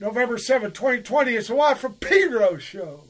November 7, 2020, it's the Watt from Pedro show.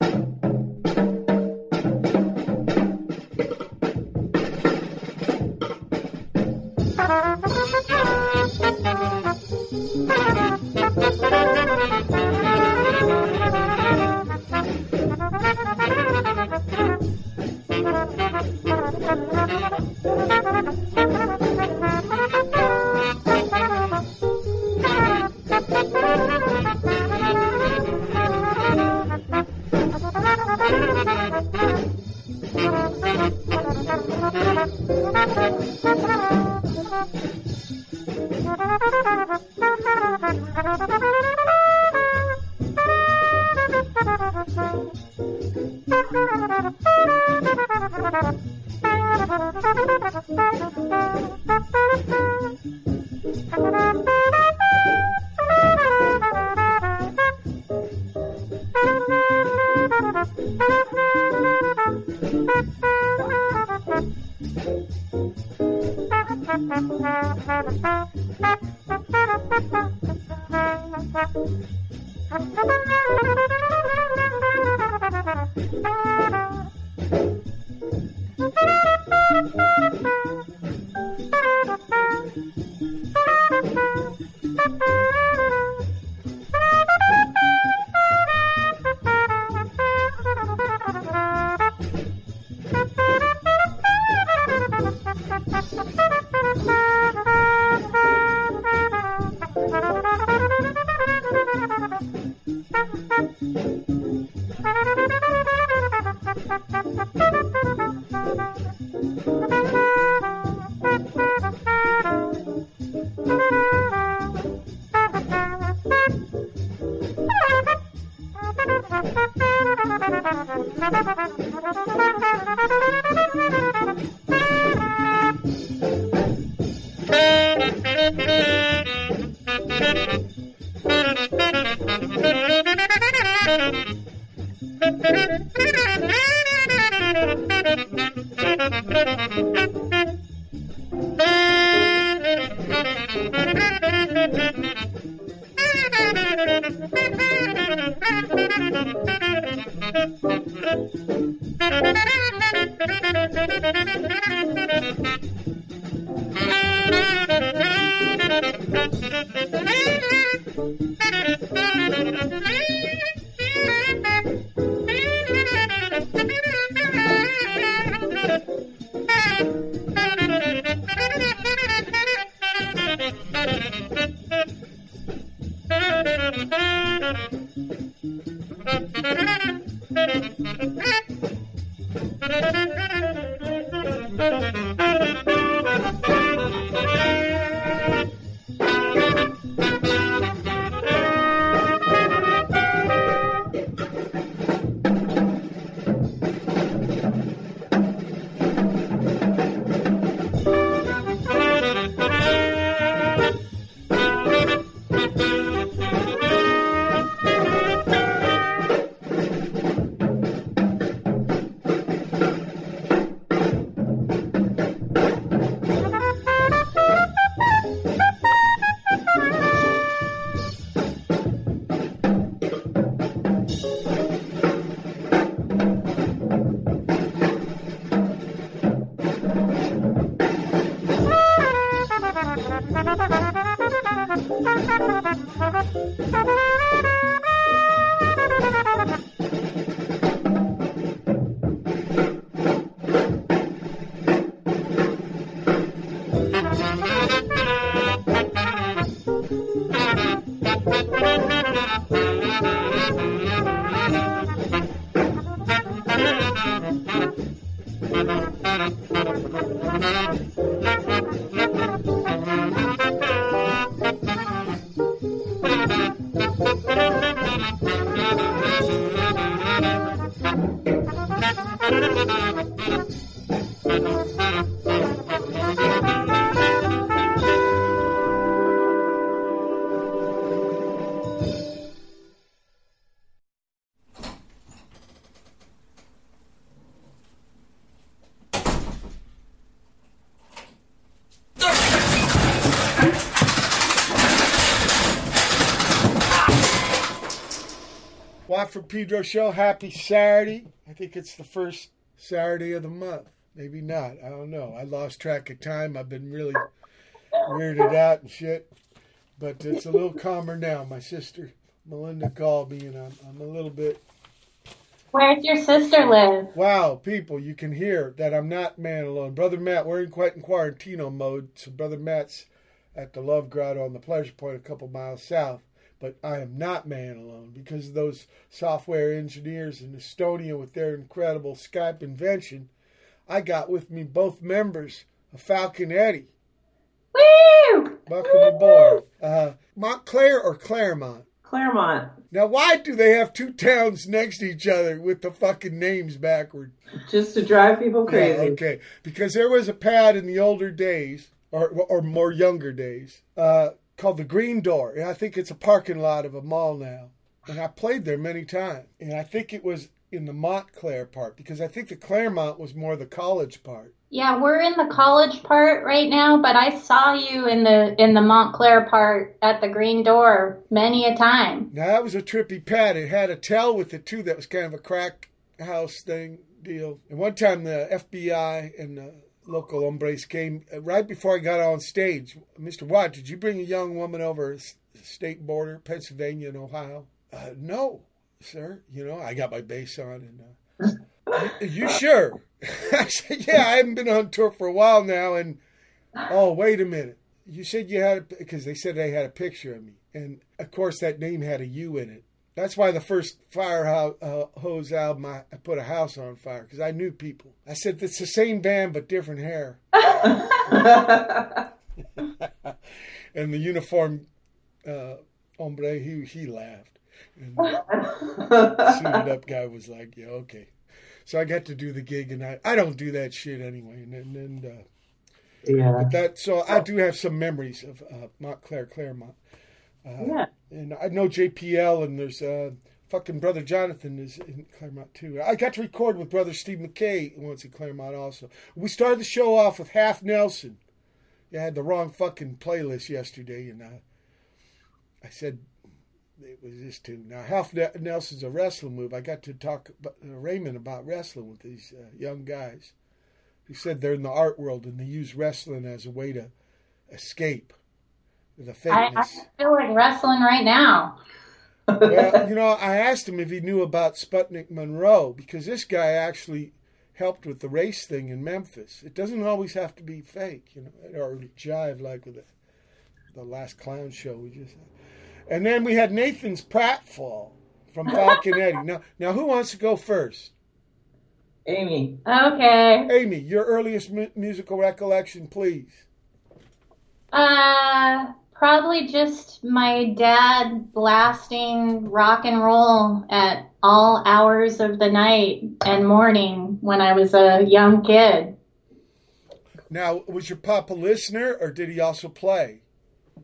Pedro show. Happy Saturday. I think it's the first Saturday of the month. Maybe not. I don't know. I lost track of time. I've been really weirded out and shit. But it's a little calmer now. My sister Melinda called me, and I'm, I'm a little bit. Where's your sister live? Wow, people, you can hear that I'm not man alone. Brother Matt, we're in quite in quarantino mode. So Brother Matt's at the Love Grotto on the Pleasure Point, a couple miles south. But I am not man alone because of those software engineers in Estonia with their incredible Skype invention. I got with me both members of Falcon Eddy. Woo! Welcome aboard. Uh, Montclair or Claremont? Claremont. Now, why do they have two towns next to each other with the fucking names backward? Just to drive people crazy. Yeah, okay, because there was a pad in the older days, or or more younger days, uh, called the Green Door, and I think it's a parking lot of a mall now. And I played there many times, and I think it was in the Montclair part because I think the Claremont was more the college part. Yeah, we're in the college part right now, but I saw you in the in the Montclair part at the Green Door many a time. Now that was a trippy pad. It had a tell with it too. That was kind of a crack house thing deal. And one time the FBI and the local hombres came uh, right before I got on stage. Mr. Watt, did you bring a young woman over state border, Pennsylvania and Ohio? Uh, no, sir. You know, I got my bass on and. Uh, you sure? I said, yeah, I haven't been on tour for a while now. And, oh, wait a minute. You said you had, because they said they had a picture of me. And, of course, that name had a U in it. That's why the first Fire uh, Hose album, I, I, put a house on fire, because I knew people. I said, it's the same band, but different hair. and the uniform uh, hombre, he, he laughed. And the suited up guy was like, yeah, okay. So I got to do the gig, and I, I don't do that shit anyway. And and, and uh, yeah, but that so I do have some memories of uh, Montclair Claremont. Uh, yeah, and I know JPL, and there's uh, fucking brother Jonathan is in Claremont too. I got to record with brother Steve McKay once in Claremont also. We started the show off with Half Nelson. I had the wrong fucking playlist yesterday, and uh, I said it was this tune. Now, Half Nelson's a wrestling move. I got to talk about, uh, Raymond about wrestling with these uh, young guys who said they're in the art world and they use wrestling as a way to escape the fakeness. I, I feel like wrestling right now. well, you know, I asked him if he knew about Sputnik Monroe because this guy actually helped with the race thing in Memphis. It doesn't always have to be fake, you know, or jive like with the, the last clown show we just had. And then we had Nathan's pratfall from Falcon Eddy. Now, now who wants to go first? Amy. Okay. Amy, your earliest mu- musical recollection, please. Uh, probably just my dad blasting rock and roll at all hours of the night and morning when I was a young kid. Now, was your papa a listener or did he also play?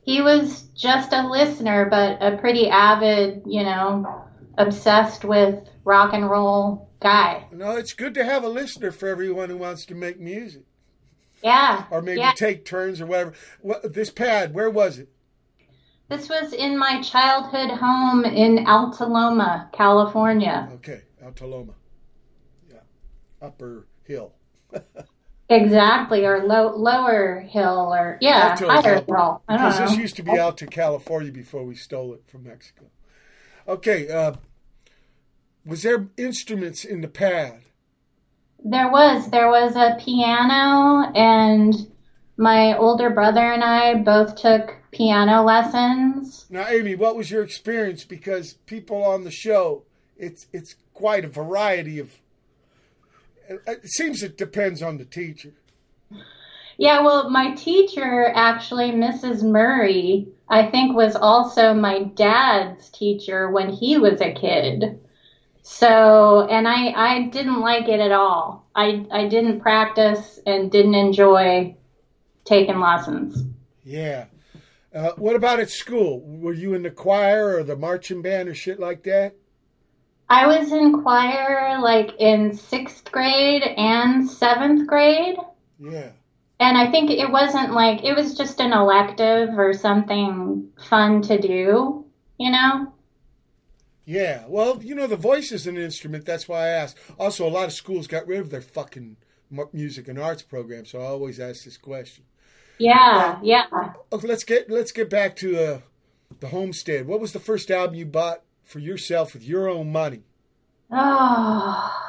he was just a listener, but a pretty avid, you know, obsessed with rock and roll guy. No, it's good to have a listener for everyone who wants to make music. Yeah. Or maybe yeah. take turns or whatever. What, this pad, where was it? This was in my childhood home in Alta Loma, California. Okay, Alta Loma. Yeah. Upper Hill. Exactly, or low, lower hill, or yeah, higher hill. Because know. this used to be out to California before we stole it from Mexico. Okay, uh, was there instruments in the pad? There was. There was a piano, and my older brother and I both took piano lessons. Now, Amy, what was your experience? Because people on the show, it's it's quite a variety of it seems it depends on the teacher. Yeah, well, my teacher, actually, Mrs. Murray, I think was also my dad's teacher when he was a kid. So, and I, I didn't like it at all. I, I didn't practice and didn't enjoy taking lessons. Yeah. Uh, what about at school? Were you in the choir or the marching band or shit like that? I was in choir like in sixth grade and seventh grade. Yeah. And I think it wasn't like, it was just an elective or something fun to do, you know? Yeah, well, you know, the voice is an instrument. That's why I asked. Also, a lot of schools got rid of their fucking music and arts program, so I always ask this question. Yeah, yeah. Okay, let's get let's get back to uh, the homestead. What was the first album you bought for yourself with your own money? Oh.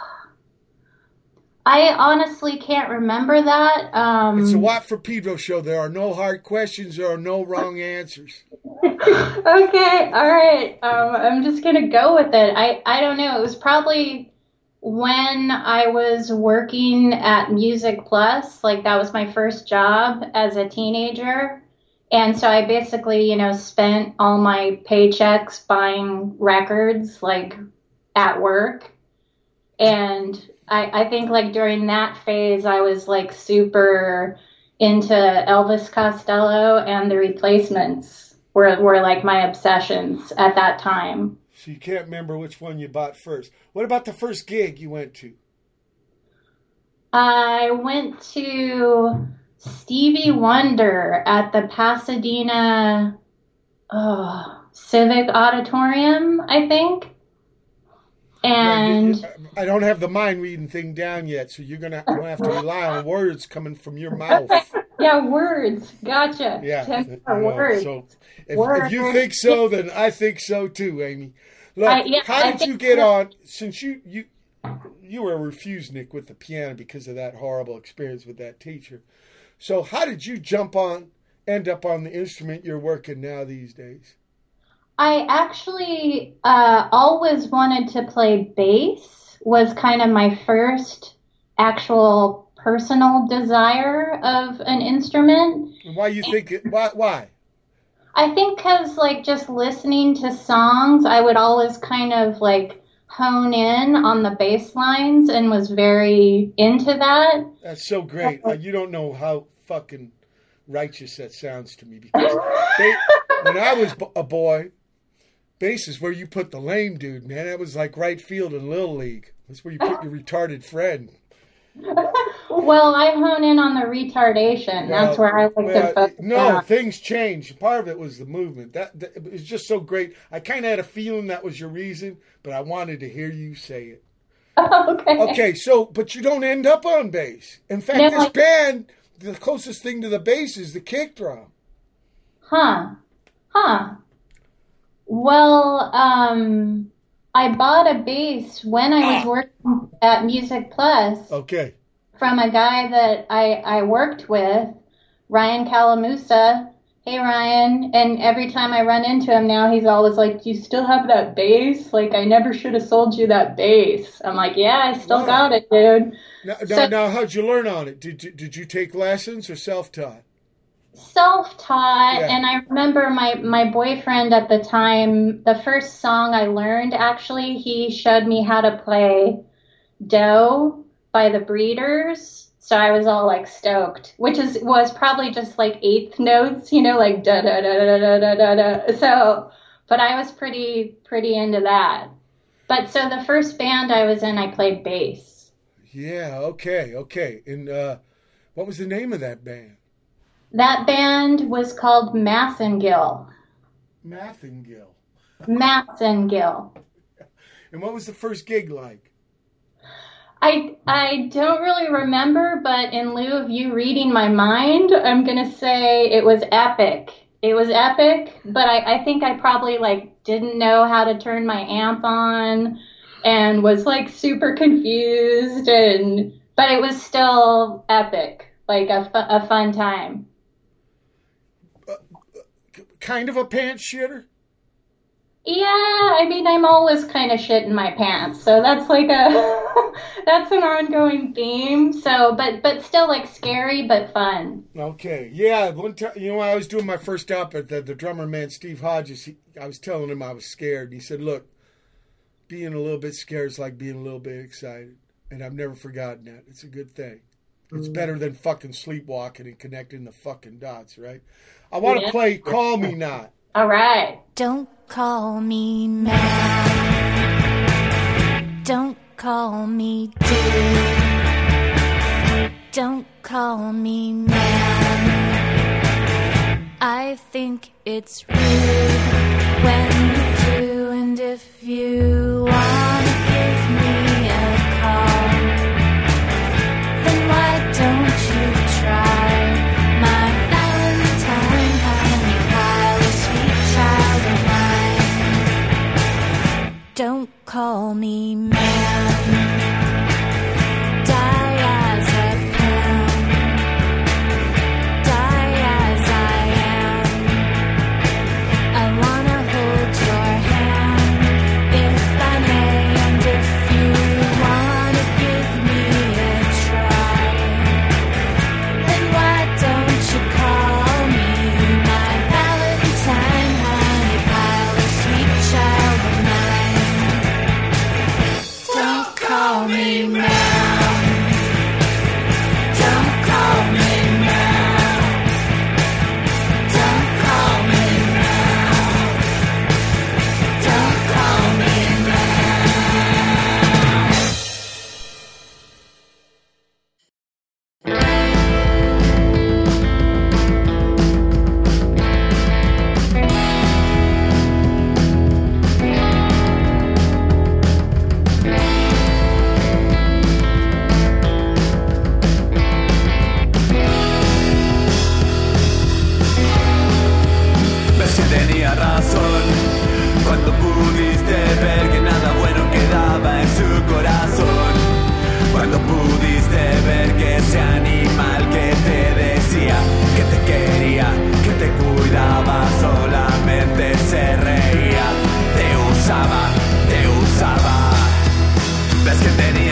I honestly can't remember that. Um, It's a Watt for Pedro show. There are no hard questions. There are no wrong answers. okay, all right. Um, I'm just gonna go with it. I I don't know. It was probably when I was working at Music Plus. Like that was my first job as a teenager, and so I basically, you know, spent all my paychecks buying records, like at work, and I I think like during that phase, I was like super into Elvis Costello and the Replacements were were like my obsessions at that time. So you can't remember which one you bought first. What about the first gig you went to? I went to Stevie Wonder at the Pasadena oh, Civic Auditorium, I think. And I don't have the mind reading thing down yet, so you're gonna, gonna have to rely on words coming from your mouth. yeah, words. Gotcha. Yeah, words. so if, Words. if you think so, then I think so too, Amy. Look, I- yeah, how did you get on? Since you you you were refused Nick with the piano because of that horrible experience with that teacher. So how did you jump on, end up on the instrument you're working now these days? I actually uh, always wanted to play bass. Was kind of my first actual personal desire of an instrument. Why you think it? Why? Why? I think because like just listening to songs, I would always kind of like hone in on the bass lines and was very into that. That's so great. Uh, you don't know how fucking righteous that sounds to me because they, when I was a boy, bass is where you put the lame dude, man. That was like right field in Little League. That's where you put your retarded friend. Well, I hone in on the retardation. That's where I like well, to focus No, on. things change. Part of it was the movement. That, that it was just so great. I kind of had a feeling that was your reason, but I wanted to hear you say it. okay. Okay, so but you don't end up on bass. In fact, No, this I- band, the closest thing to the bass is the kick drum. Huh. Huh. Well, um, I bought a bass when I was Ah. working at Music Plus Okay. from a guy that I, I worked with, Ryan Calamusa. Hey, Ryan. And every time I run into him now, he's always like, Do you still have that bass? Like, I never should have sold you that bass. I'm like, Yeah, I still Wow. got it, dude. Now, now, So- now, how'd you learn on it? Did you, did you take lessons or self taught? Self-taught Yeah. and i remember my my boyfriend at the time the first song i learned actually he showed me how to play doe by the breeders so i was all like stoked which is was probably just like eighth notes you know like da da da da da da da da so but i was pretty pretty into that but so the first band i was in i played bass Yeah. Okay. Okay. And uh, what was the name of that band? That band was called massengill Mathingill. massengill And what was the first gig like? I I don't really remember, but in lieu of you reading my mind, I'm gonna say it was epic. It was epic, but I, I think I probably like didn't know how to turn my amp on and was like super confused and but it was still epic, like a, fu- a fun time. Kind of a pants shitter. Yeah, I mean I'm always kind of shit in my pants, so that's like a that's an ongoing theme. So, but but still like scary but fun. Okay. Yeah. One time, you know, when I was doing my first op at the, the drummer man, Steve Hodges. He, I was telling him I was scared. He said, "Look, being a little bit scared is like being a little bit excited," and I've never forgotten that. It's a good thing. It's mm. better than fucking sleepwalking and connecting the fucking dots, right? I want to Yeah. play "Call Me Not." All right. Don't call me mad. Don't call me dude. Don't call me man. I think it's rude when you do And if you wanna call me man. Ves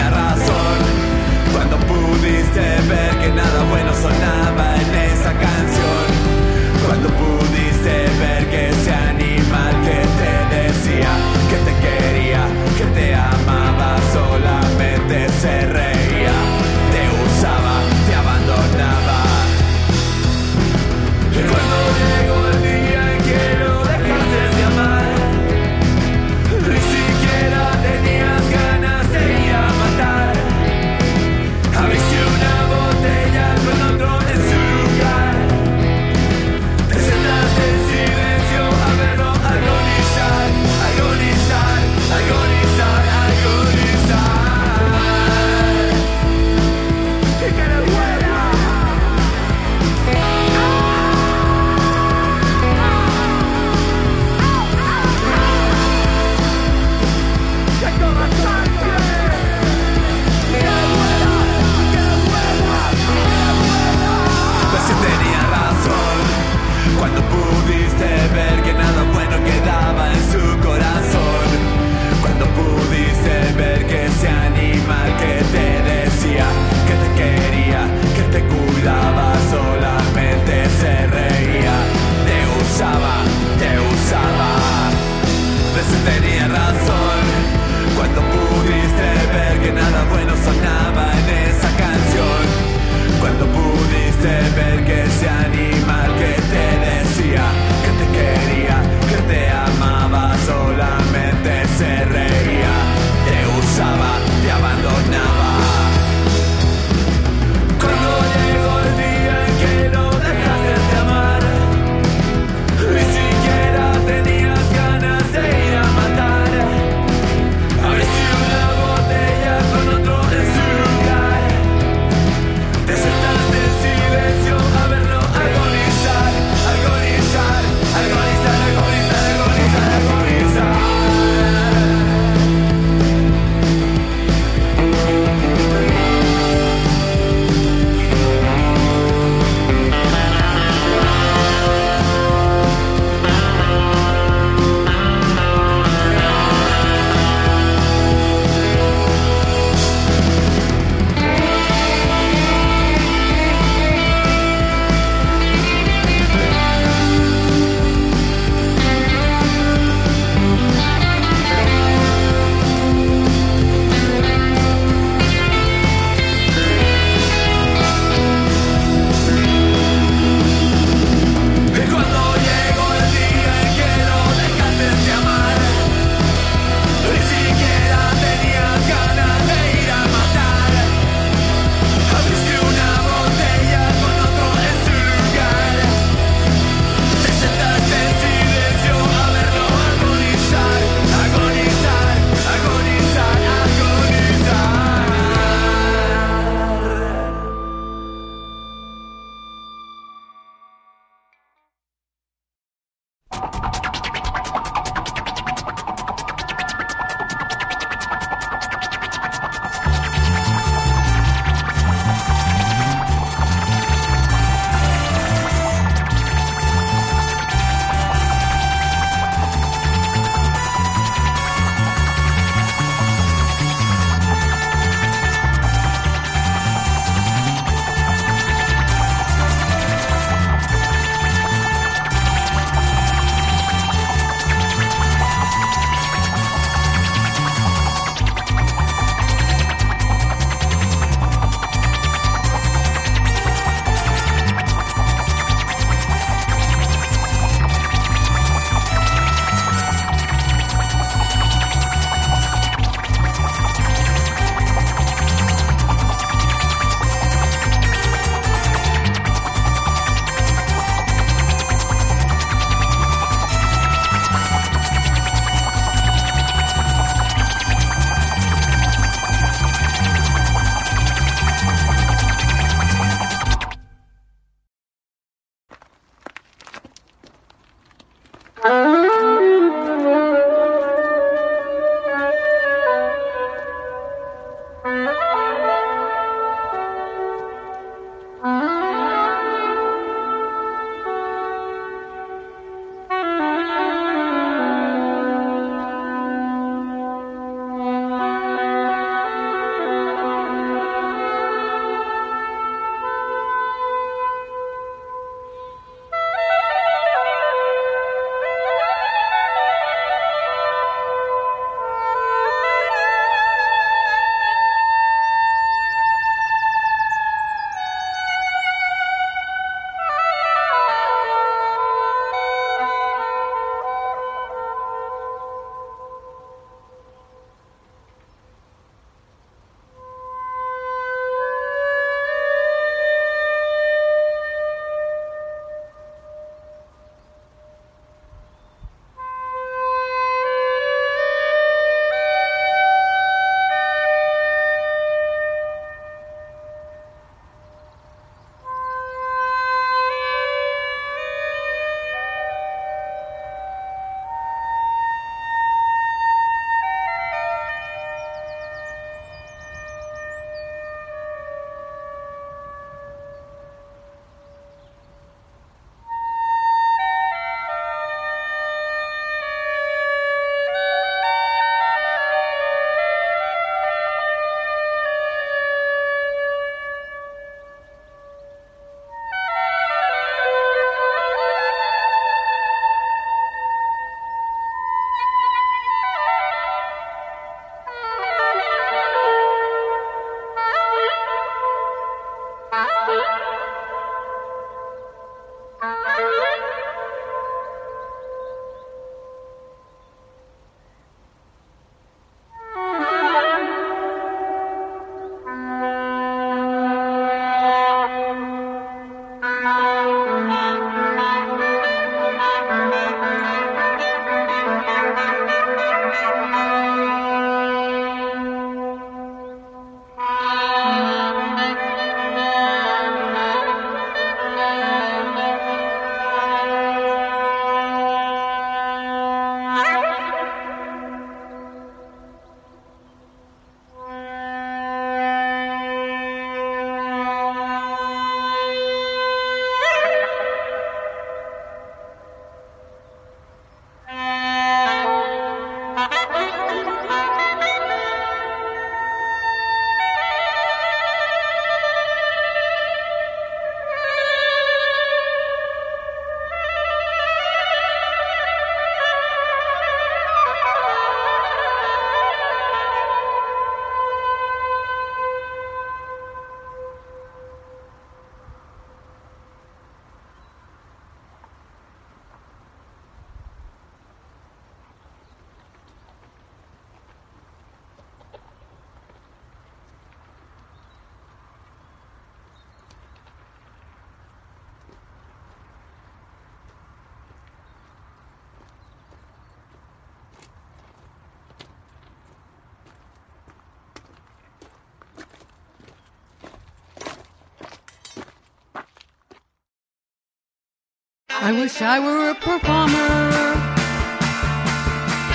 I wish I were a performer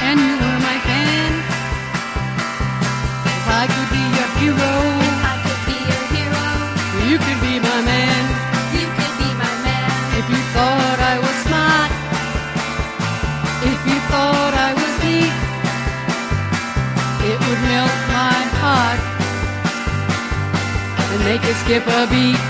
and you were my fan. If I could be your hero, I could be your hero. You could be my man. You could be my man. If you thought I was smart, if you thought I was neat, it would melt my heart and make it skip a beat.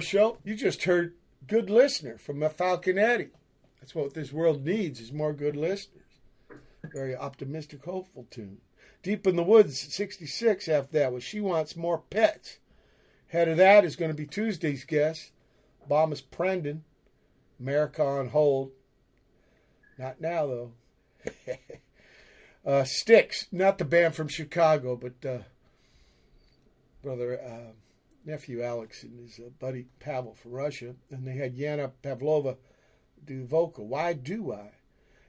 Show. You just heard good listener from a Falcon Eddy. That's what this world needs is more good listeners. Very optimistic, hopeful tune. Deep in the Woods, 66 after that was She Wants More Pets. Head of that is going to be Tuesday's guest, Bomis Prendin, America on Hold. Not now, though. uh, Styx, not the band from Chicago, but uh, brother, uh, nephew Alex and his uh, buddy Pavel from Russia. And they had Yana Pavlova do vocal. Why do I?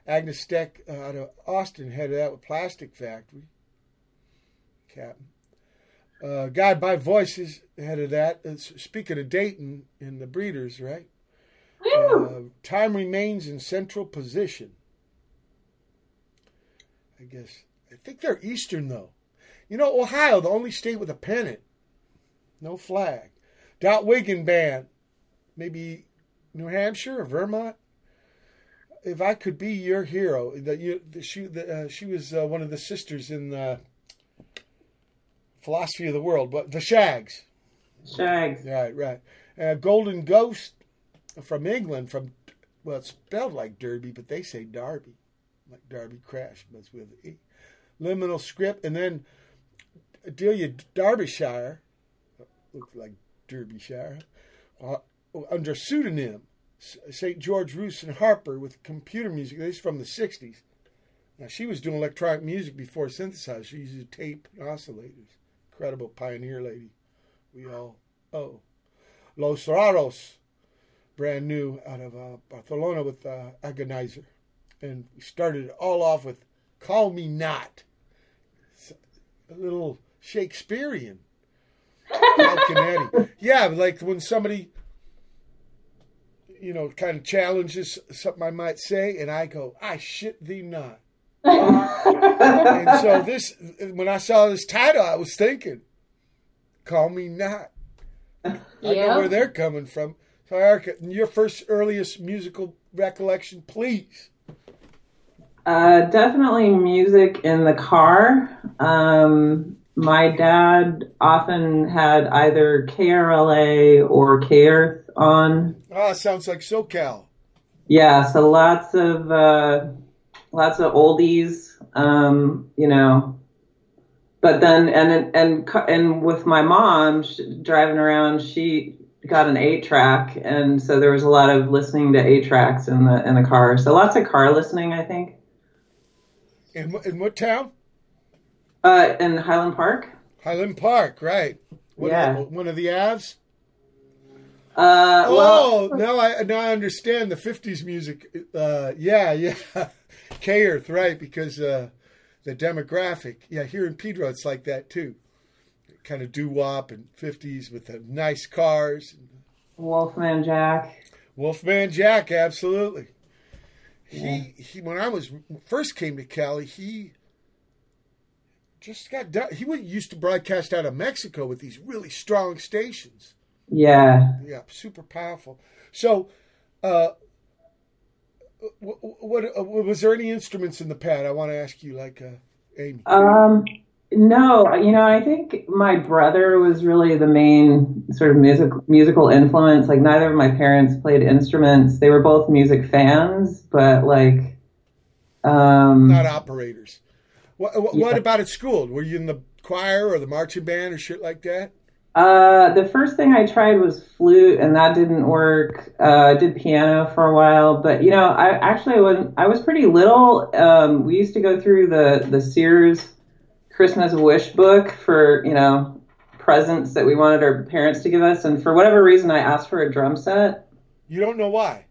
Agnes Steck uh, out of Austin headed that with Plastic Factory. Captain. Uh, Guided by Voices headed that. Uh, s- speaking of Dayton and the Breeders, right? Uh, time remains in central position. I guess. I think they're Eastern, though. You know, Ohio, the only state with a pennant. No flag. Dot Wiggin band, maybe New Hampshire or Vermont. If I could be your hero, that you, the, she, the, uh, she was uh, one of the sisters in the philosophy of the world, but the Shaggs. Shaggs. Right, right. Uh, Golden Ghost from England, from well, it's spelled like Derby, but they say Darby, like Darby Crash, but it's with E. Liminal script, and then Delia Derbyshire, like Derbyshire, uh, under pseudonym St. George Russe and Harper with computer music. This is from the '60s. Now she was doing electronic music before synthesizer. She used tape and oscillators. Incredible pioneer lady. We all owe. Los Raros, brand new out of uh, Barcelona with uh, Agonizar. And we started it all off with Call Me Not. It's a little Shakespearean. Falcon Eddy. Yeah, like when somebody, you know, kind of challenges something I might say, and I go, I shit thee not. and so this, when I saw this title, I was thinking, "Call me not." I know where they're coming from. So, Erica, your first earliest musical recollection, please. Uh, definitely music in the car. Um, my dad often had either KRLA or K on. Ah, sounds like SoCal. Yeah, so lots of uh, lots of oldies. Um, you know, but then and and and with my mom sh driving around, she got an eight track, and so there was a lot of listening to eight tracks in the in the car. So lots of car listening, I think. In, in what town? Uh, in Highland Park. Highland Park, right? One Yeah. Of the, one of the Avs. Uh, Oh, well, now I now I understand the '50s music. Uh, yeah, yeah, K Earth, right? Because uh, the demographic. Yeah, here in Pedro, it's like that too. Kind of doo wop and '50s with the nice cars. Wolfman Jack. Wolfman Jack, absolutely. He he. When I was first came to Cali, he just got done. He was used to broadcast out of Mexico with these really strong stations. Yeah. Yeah, super powerful. So, uh, what, what uh, was there any instruments in the pad? I want to ask you, like uh, Amy. Um, no, you know, I think my brother was really the main sort of music musical influence. Like neither of my parents played instruments. They were both music fans, but like, um, Not operators. What, what, what about at school? Were you in the choir or the marching band or shit like that? Uh, the first thing I tried was flute, and that didn't work. Uh, I did piano for a while, but you know, I actually when I was pretty little, um, we used to go through the the Sears Christmas wish book for you know presents that we wanted our parents to give us, and for whatever reason, I asked for a drum set. You don't know why.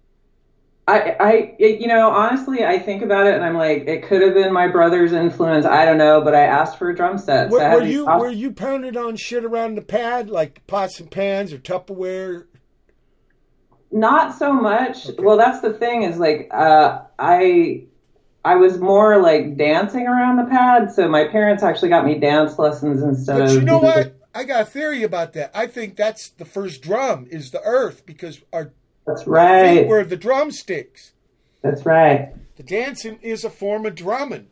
I, I, it, you know, honestly, I think about it, and I'm like, it could have been my brother's influence. I don't know, but I asked for a drum set. so Were, were you off- were you pounded on shit around the pad like pots and pans or Tupperware? Not so much. Okay. Well, that's the thing is like uh, I I was more like dancing around the pad, so my parents actually got me dance lessons instead But of you know what? I got a theory about that. I think that's the first drum is the earth because our That's feet right. were the drumsticks. That's right. The dancing is a form of drumming.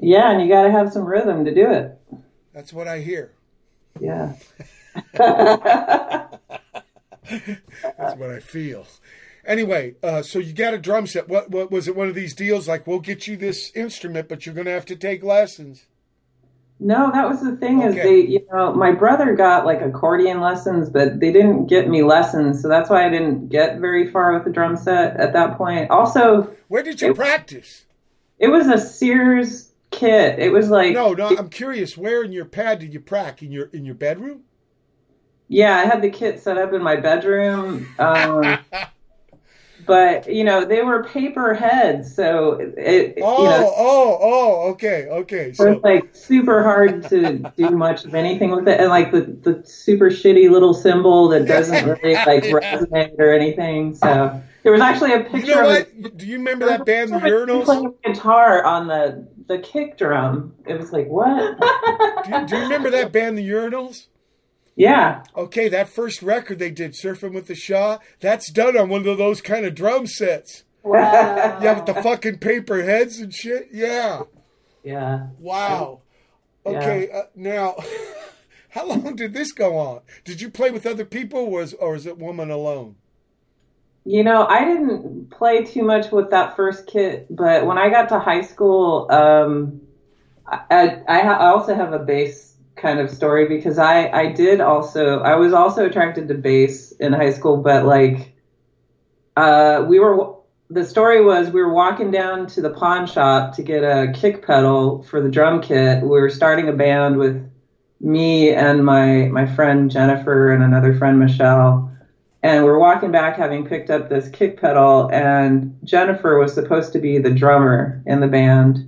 Yeah, and you got to have some rhythm to do it. That's what I hear. Yeah. That's what I feel. Anyway, uh, so you got a drum set. What, what was it? One of these deals like we'll get you this instrument, but you're going to have to take lessons. No, that was the thing is they, you know, my brother got like accordion lessons, but they didn't get me lessons, so that's why I didn't get very far with the drum set at that point. Also, Where did you It- practice? it was a Sears kit. It was like No, no. I'm curious. Where in your pad did you prac? In your in your bedroom? Yeah, I had the kit set up in my bedroom. Um, but you know, they were paper heads, so it, Oh, you know, oh, oh. oh okay, okay. So was like super hard to do much of anything with it, and like the the super shitty little symbol that doesn't really like Yeah. resonate or anything. So there was actually a you picture know of what? Do you remember that band, the Urinals? playing guitar on the the kick drum. It was like what? Do you, do you remember that band, the Urinals? Yeah. Okay, that first record they did, Surfing with the Shaw, that's done on one of those kind of drum sets. Wow. Yeah, with the fucking paper heads and shit. Yeah. Yeah. Wow. Okay, uh, now, how long did this go on? Did you play with other people, or was or is it woman alone? You know, I didn't play too much with that first kit, but when I got to high school, um, I, I, I I also have a bass kind of story because I, I did also, I was also attracted to bass in high school, but like, uh, we were, the story was we were walking down to the pawn shop to get a kick pedal for the drum kit. We were starting a band with me and my, my friend Jennifer and another friend Michelle and we're walking back having picked up this kick pedal and jennifer was supposed to be the drummer in the band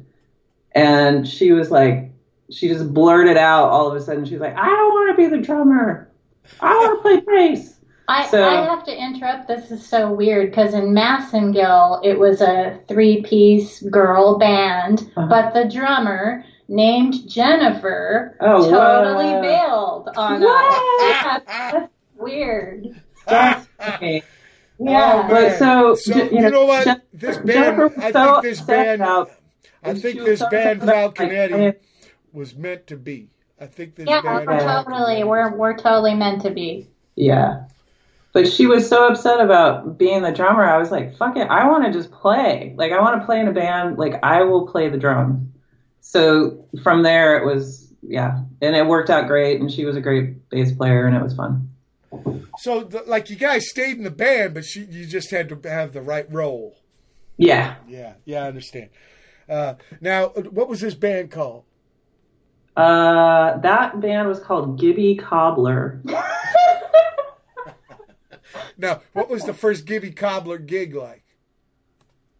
and she was like she just blurted out all of a sudden she's like i don't want to be the drummer i want to play bass I, So- I have to interrupt. This is so weird because in Massengill it was a three-piece girl band, Uh-huh. but the drummer named Jennifer Oh, totally wow. bailed on What? us. That's weird. That's funny. Yeah. Oh, but so, So, J- you, you, know what? Jen- This Jennifer band, was I so think this band, about- I think this so band upset about, like, Falcon Eddy was meant to be. I think this yeah, band. we're totally we're we're totally meant to be. Yeah. But she was so upset about being the drummer. I was like, fuck it. I want to just play. Like, I want to play in a band. Like, I will play the drums. So from there, it was, yeah. And it worked out great. And she was a great bass player, and it was fun. So, the, like, you guys stayed in the band, but she, you just had to have the right role. Yeah. Yeah, yeah, I understand. Uh, now, what was this band called? Uh, that band was called Gibby Cobbler. Now, what was the first Gibby Cobbler gig like?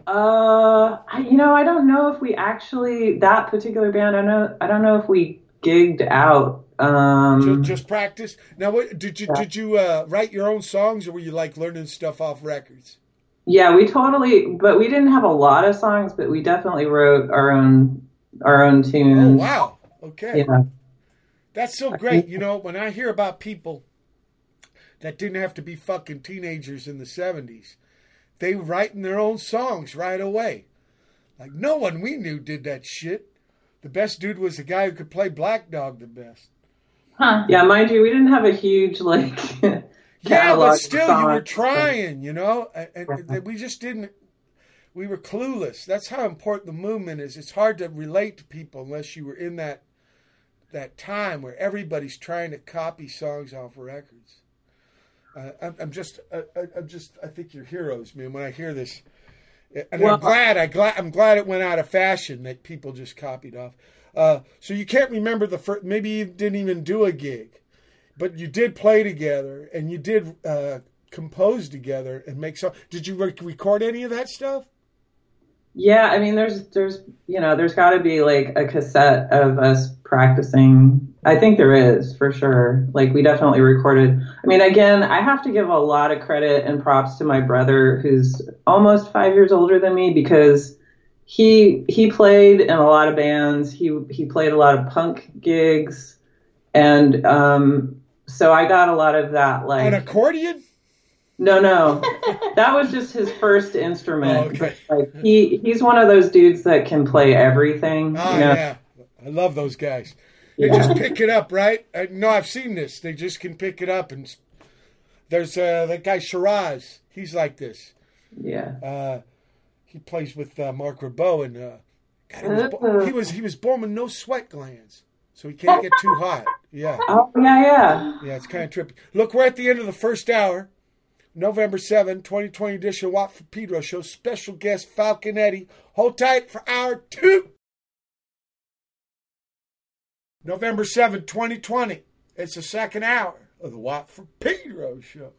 Uh, I, you know, I don't know if we actually, that particular band, I know, I don't know if we gigged out. Um, Just, just practice. Now, what did you did you uh, write your own songs, or were you like learning stuff off records? Yeah, we totally, but we didn't have a lot of songs, but we definitely wrote our own our own Oh tunes. wow! Okay, Yeah, that's so great. You know, when I hear about people that didn't have to be fucking teenagers in the seventies, they writing their own songs right away. Like no one we knew did that shit. The best dude was the guy who could play Black Dog the best. Huh. yeah. Mind you, we didn't have a huge like. Yeah, but of still, you were trying, you know, and, and, and we just didn't. We were clueless. That's how important the movement is. It's hard to relate to people unless you were in that that time where everybody's trying to copy songs off records. Uh, I'm, I'm just, I, I- I'm just, I think you're heroes, man. When I hear this, and Well- I'm glad, I glad, I'm glad it went out of fashion that people just copied off. Uh, so you can't remember the first. Maybe you didn't even do a gig but you did play together and you did uh, compose together and make songs. Did you rec- record any of that stuff? Yeah, I mean, there's there's you know there's got to be like a cassette of us practicing. I think there is for sure. Like we definitely recorded. I mean, again, I have to give a lot of credit and props to my brother, who's almost five years older than me, because he he played in a lot of bands. He he played a lot of punk gigs, and um, so I got a lot of that. Like An accordion? no, no, that was just his first instrument. Oh, okay. But, like he, he's one of those dudes that can play everything. Oh, you know? yeah. I love those guys. They Yeah. just pick it up, right? I, no, I've seen this. They just can pick it up. And there's uh, that guy Shahzad. He's like this. yeah. Uh, he plays with uh, Marc Ribot, and uh, God, he, was bo- he was he was born with no sweat glands, so he can't get too hot. Yeah. Oh yeah, yeah. Yeah, it's kind of trippy. Look, we're at the end of the first hour. November 7, 2020 edition of Watt for Pedro show. Special guest Falcon Eddy. Hold tight for hour two. November 7, 2020. It's the second hour of the Watt for Pedro show.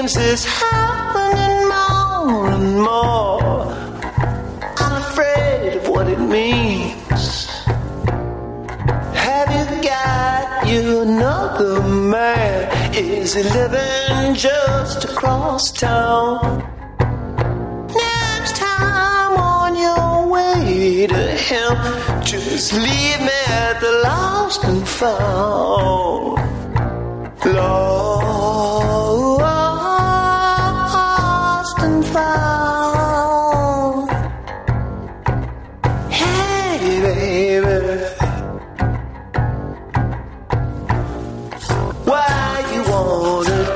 Seems it's happening more and more. I'm afraid of what it means. Have you got you another man? Is he living just across town? Next time on your way to him, just leave me at the lost and found. Lost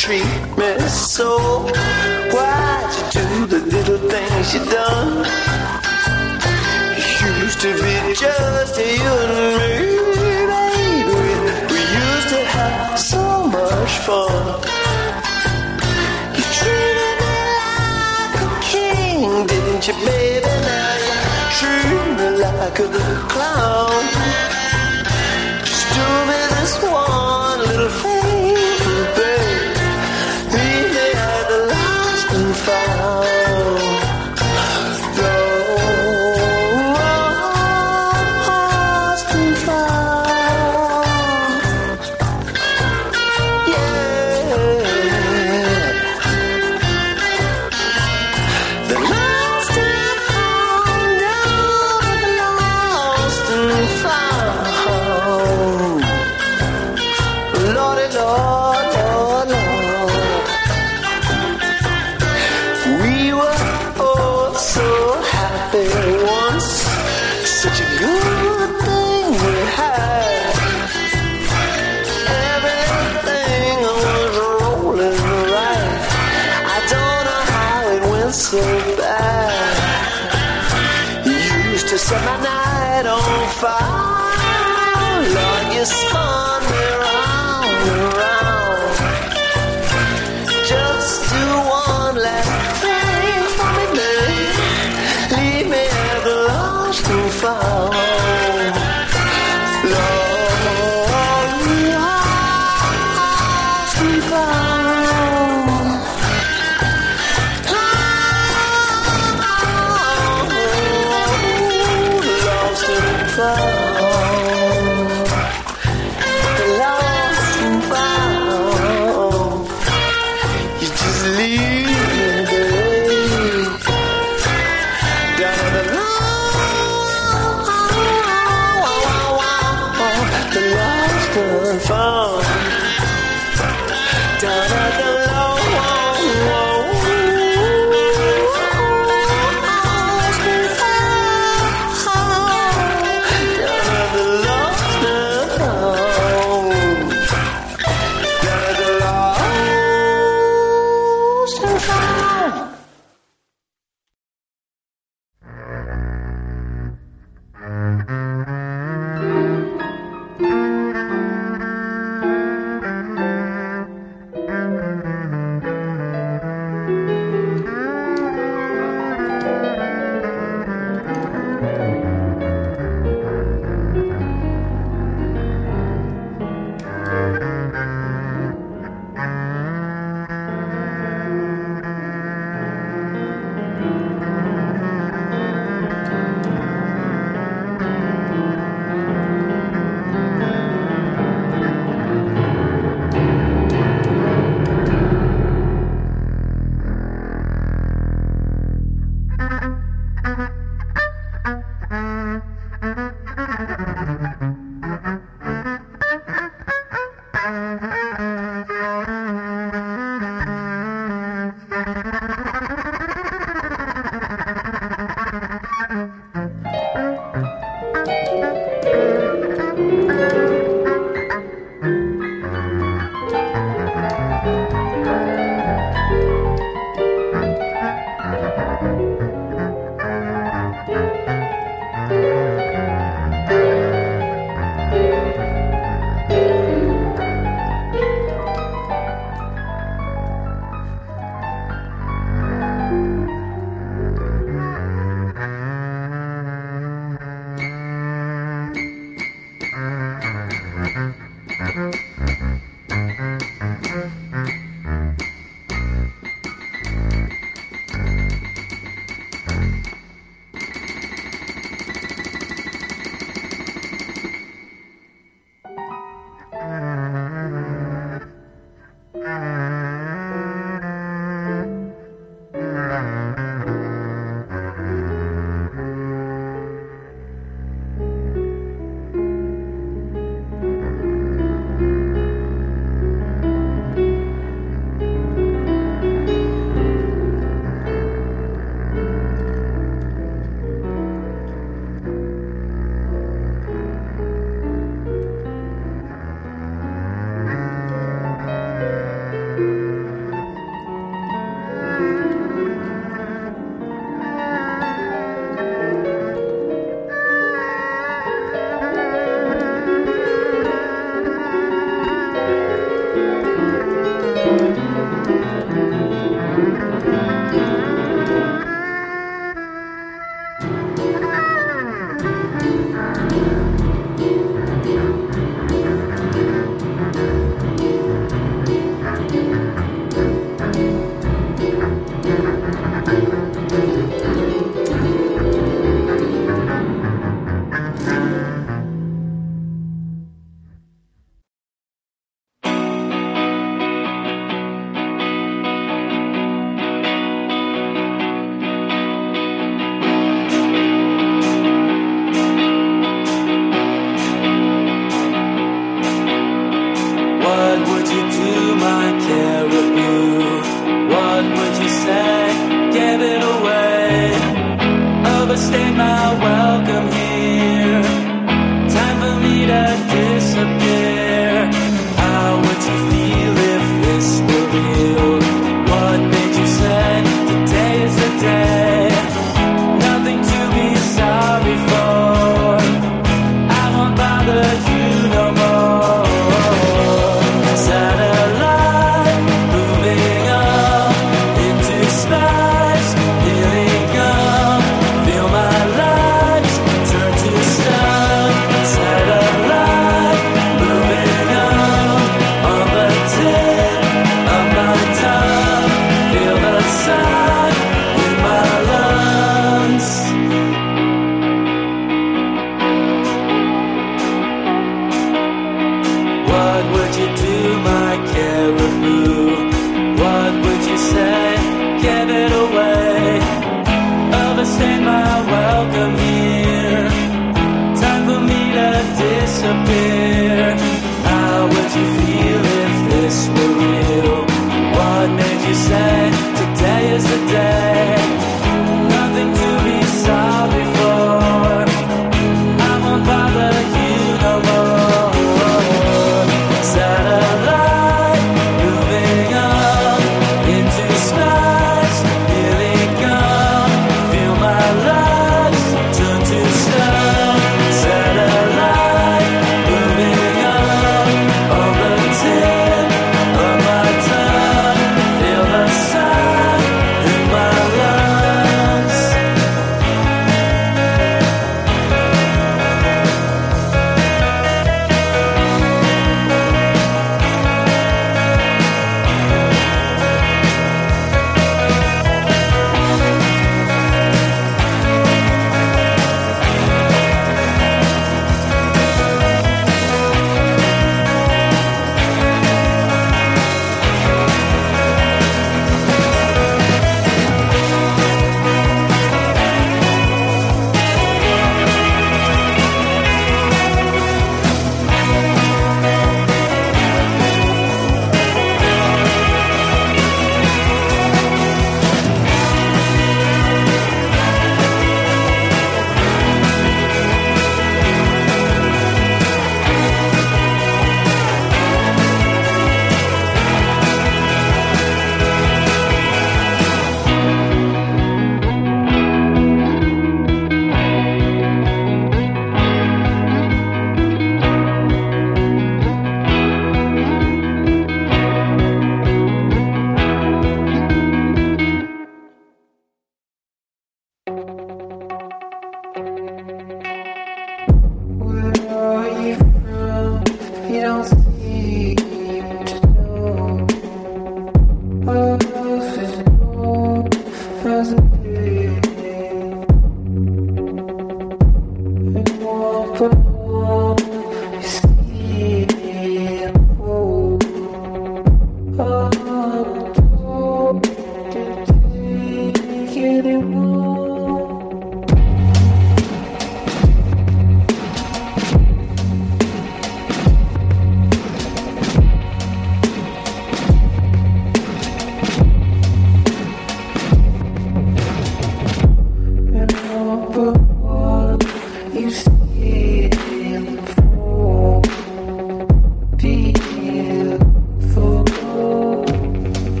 treat me so? Why'd you do the little things you done? You used to be just you and me, baby. We used to have so much fun. You treated me like a king, didn't you, baby? Now you treat me like a clown.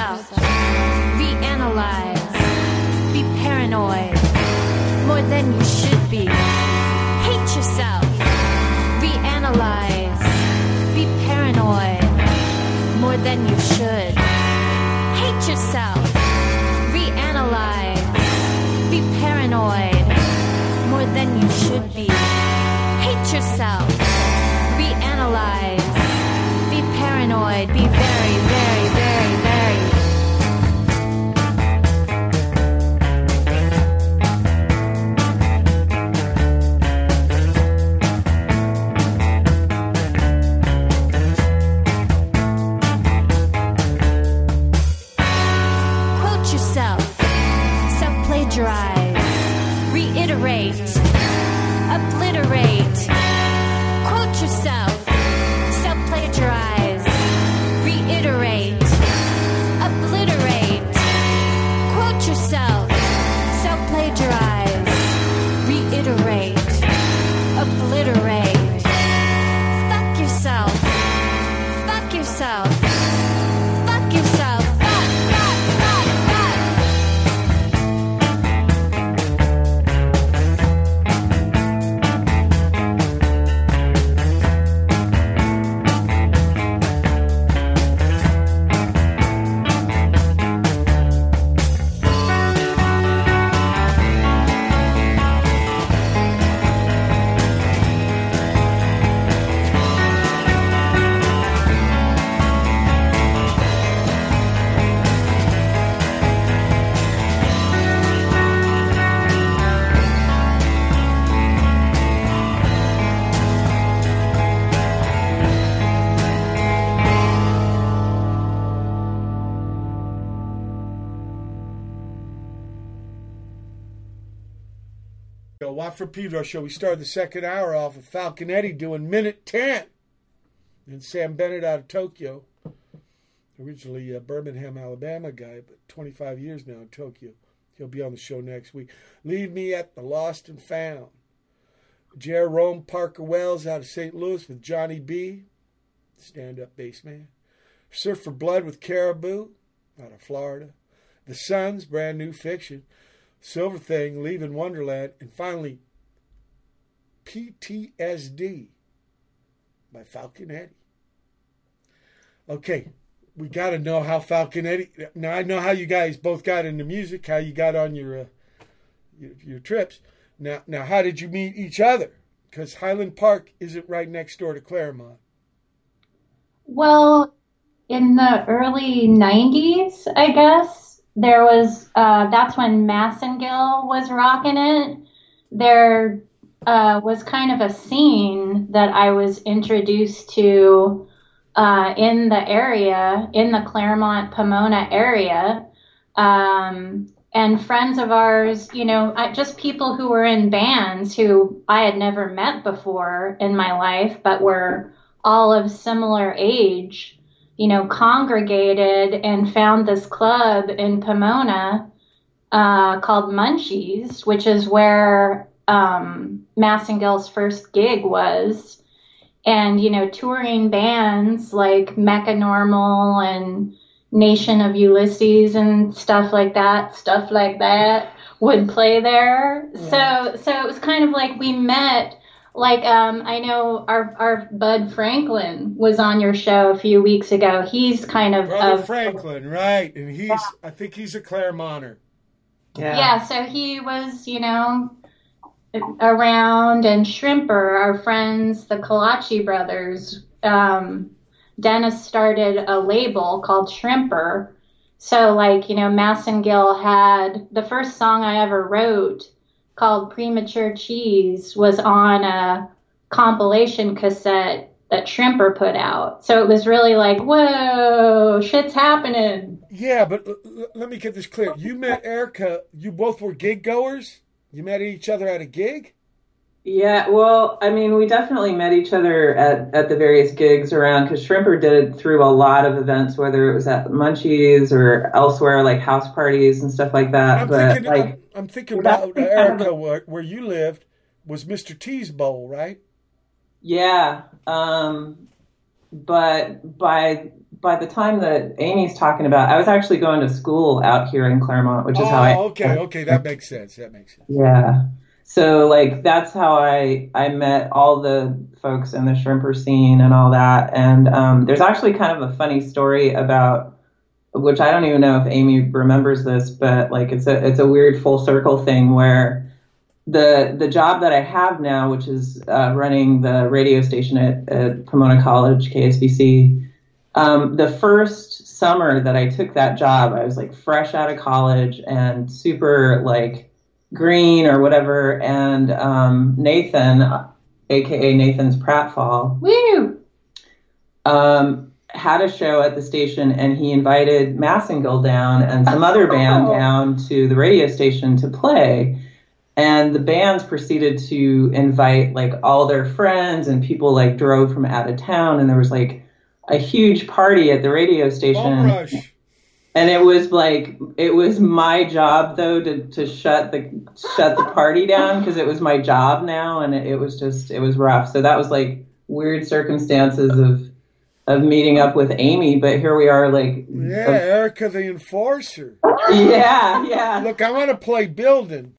yourself. Be analyzed. Be paranoid. More than you should be. Hate yourself. Be analyzed. Be paranoid. More than you should. Hate yourself. Be analyzed. Be paranoid. More than you should be. Hate yourself. Be analyzed. Be paranoid. Be very Pedro show. We started the second hour off with Falcon Eddy doing minute 10. And Samm Bennett out of Tokyo. Originally a Birmingham, Alabama guy, but 25 years now in Tokyo. He'll be on the show next week. Leave me at the Lost and Found. Jair-Rohm Parker Wells out of St. Louis with Johnny B, stand up bass man. Surfer Blood with Cariboo out of Florida. The Suuns, brand new fiction. Silverthing, Leaving Wonderland. And finally, PTSD by Falcon Eddy. Okay, we got to know how Falcon Eddy. Now I know how you guys both got into music, how you got on your uh, your, your trips. Now, now, how did you meet each other? Because Highland Park isn't right next door to Claremont. Well, in the early 90s, I guess, there was, uh, that's when Massengill was rocking it. There uh, was kind of a scene that I was introduced to uh, in the area, in the Claremont Pomona area. Um, and friends of ours, you know, I- just people who were in bands who I had never met before in my life, but were all of similar age, you know, congregated and found this club in Pomona uh, called Munchies, which is where um, Massengill's first gig was. And, you know, touring bands like Mecca Normal and Nation of Ulysses and stuff like that, stuff like that would play there. So so it was kind of like we met like um I know our our Bud Franklin was on your show a few weeks ago. He's kind of Brother of- Franklin, right? And he's, I think he's a Claremonter. Yeah. yeah, so he was, you know, around and Shrimper, our friends, the Callaci brothers. Um, Dennis started a label called Shrimper. So, like, you know, Massengill had the first song I ever wrote called Premature Cheese was on a compilation cassette that Shrimper put out. So it was really like, whoa, shit's happening. Yeah, but l- l- let me get this clear. You met Erica. You both were gig goers. You met each other at a gig. Yeah, well, I mean, we definitely met each other at, at the various gigs around because Shrimper did it through a lot of events, whether it was at Munchies or elsewhere, like house parties and stuff like that. I'm but thinking. like, I'm, I'm thinking about Erica, where, where you lived, was Mr. T's bowl, right? yeah, um, but by by the time that Amy's talking about, I was actually going to school out here in Claremont, which is oh, how I okay, okay, that makes sense. That makes sense. Yeah. So like that's how I I met all the folks in the shrimper scene and all that. And um, there's actually kind of a funny story about which I don't even know if Amy remembers this, but like it's a it's a weird full circle thing where the the job that I have now, which is uh, running the radio station at, at Pomona College KSPC, um, the first summer that I took that job, I was like fresh out of college and super like green or whatever. And um, Nathan, aka Nathan's pratfall, Woo! um, had a show at the station and he invited Massengill down and some other band down to the radio station to play. And the bands proceeded to invite like all their friends and people like drove from out of town and there was like a huge party at the radio station. And it was like it was my job though to, to shut the shut the party down because it was my job now and it, it was just it was rough. So that was like weird circumstances of of meeting up with Amy, but here we are like Yeah, Erica the enforcer. yeah, yeah. Look, I want to play building.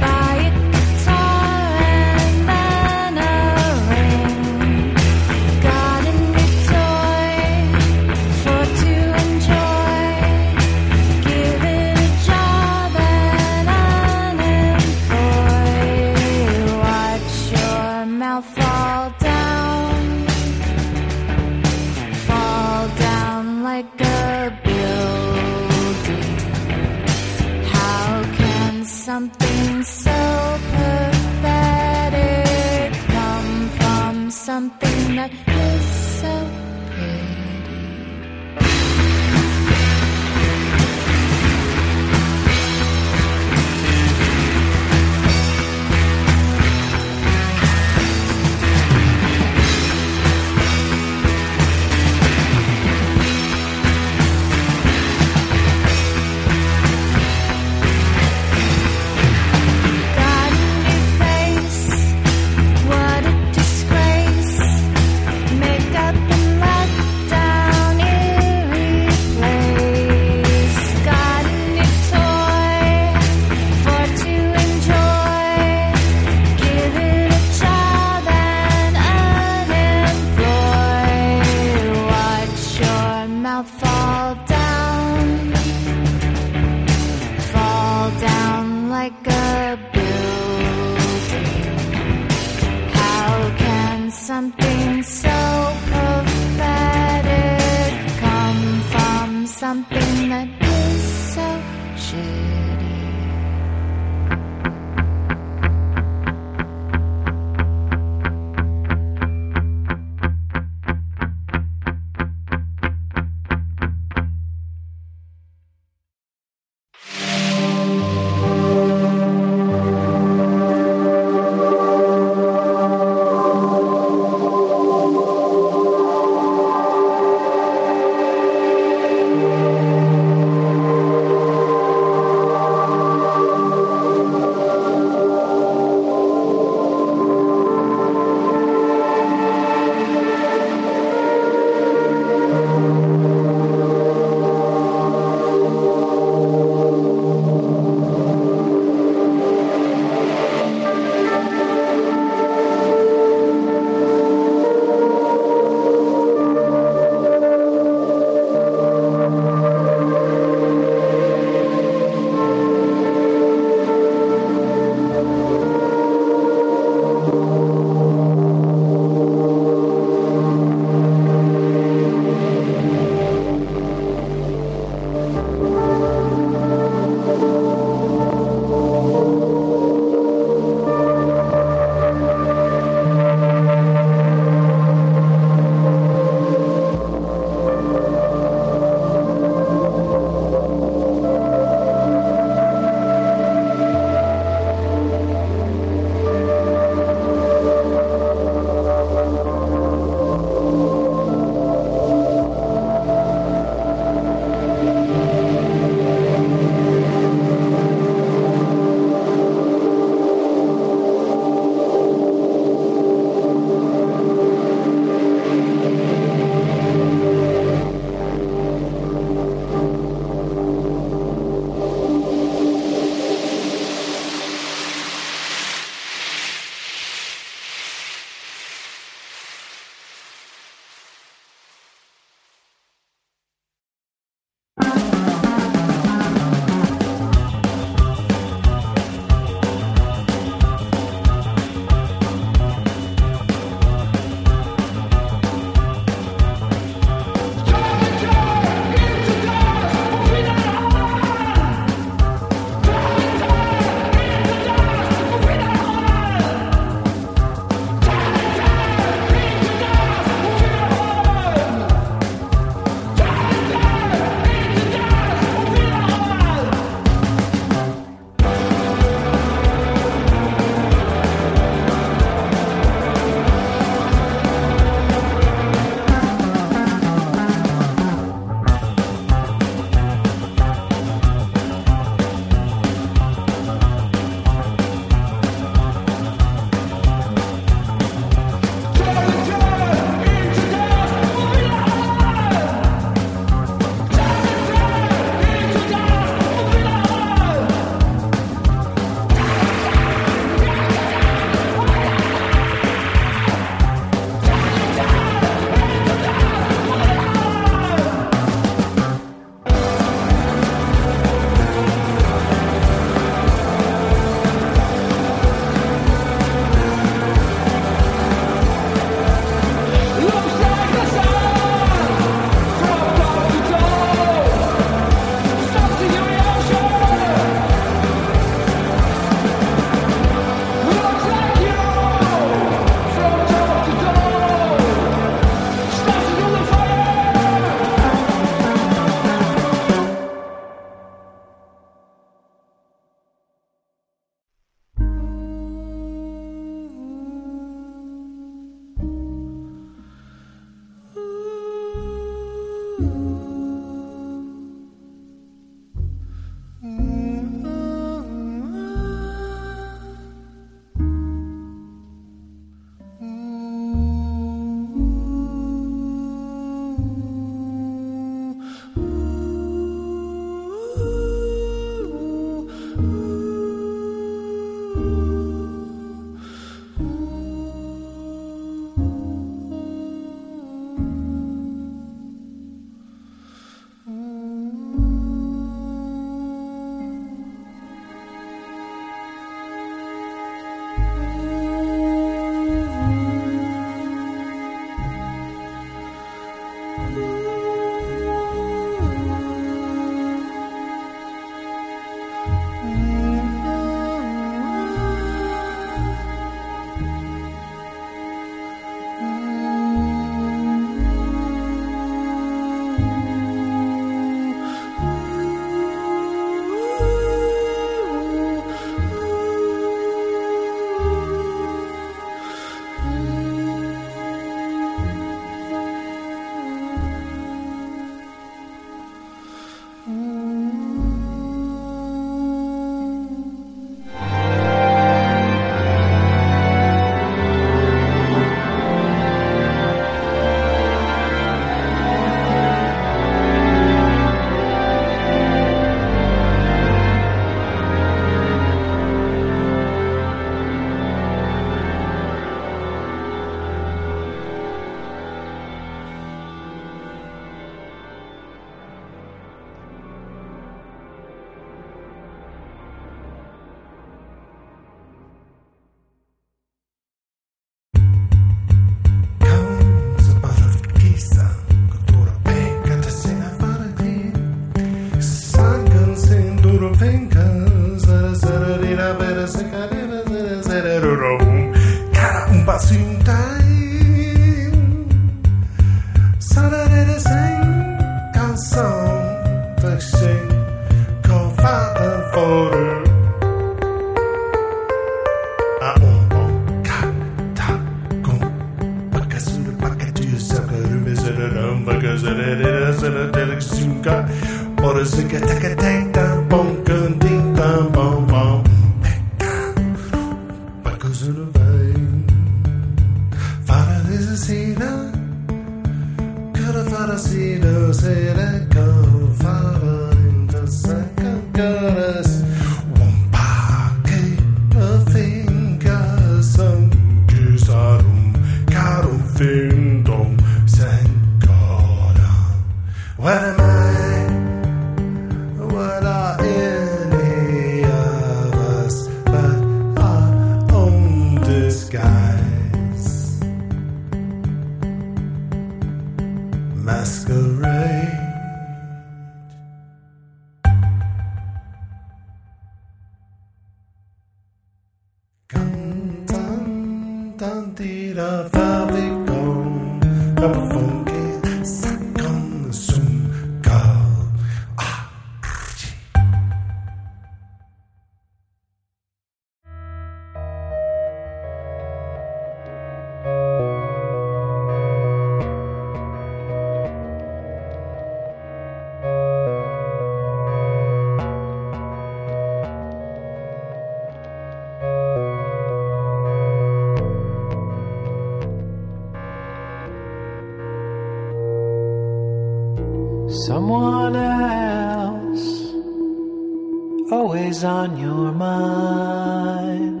always on your mind.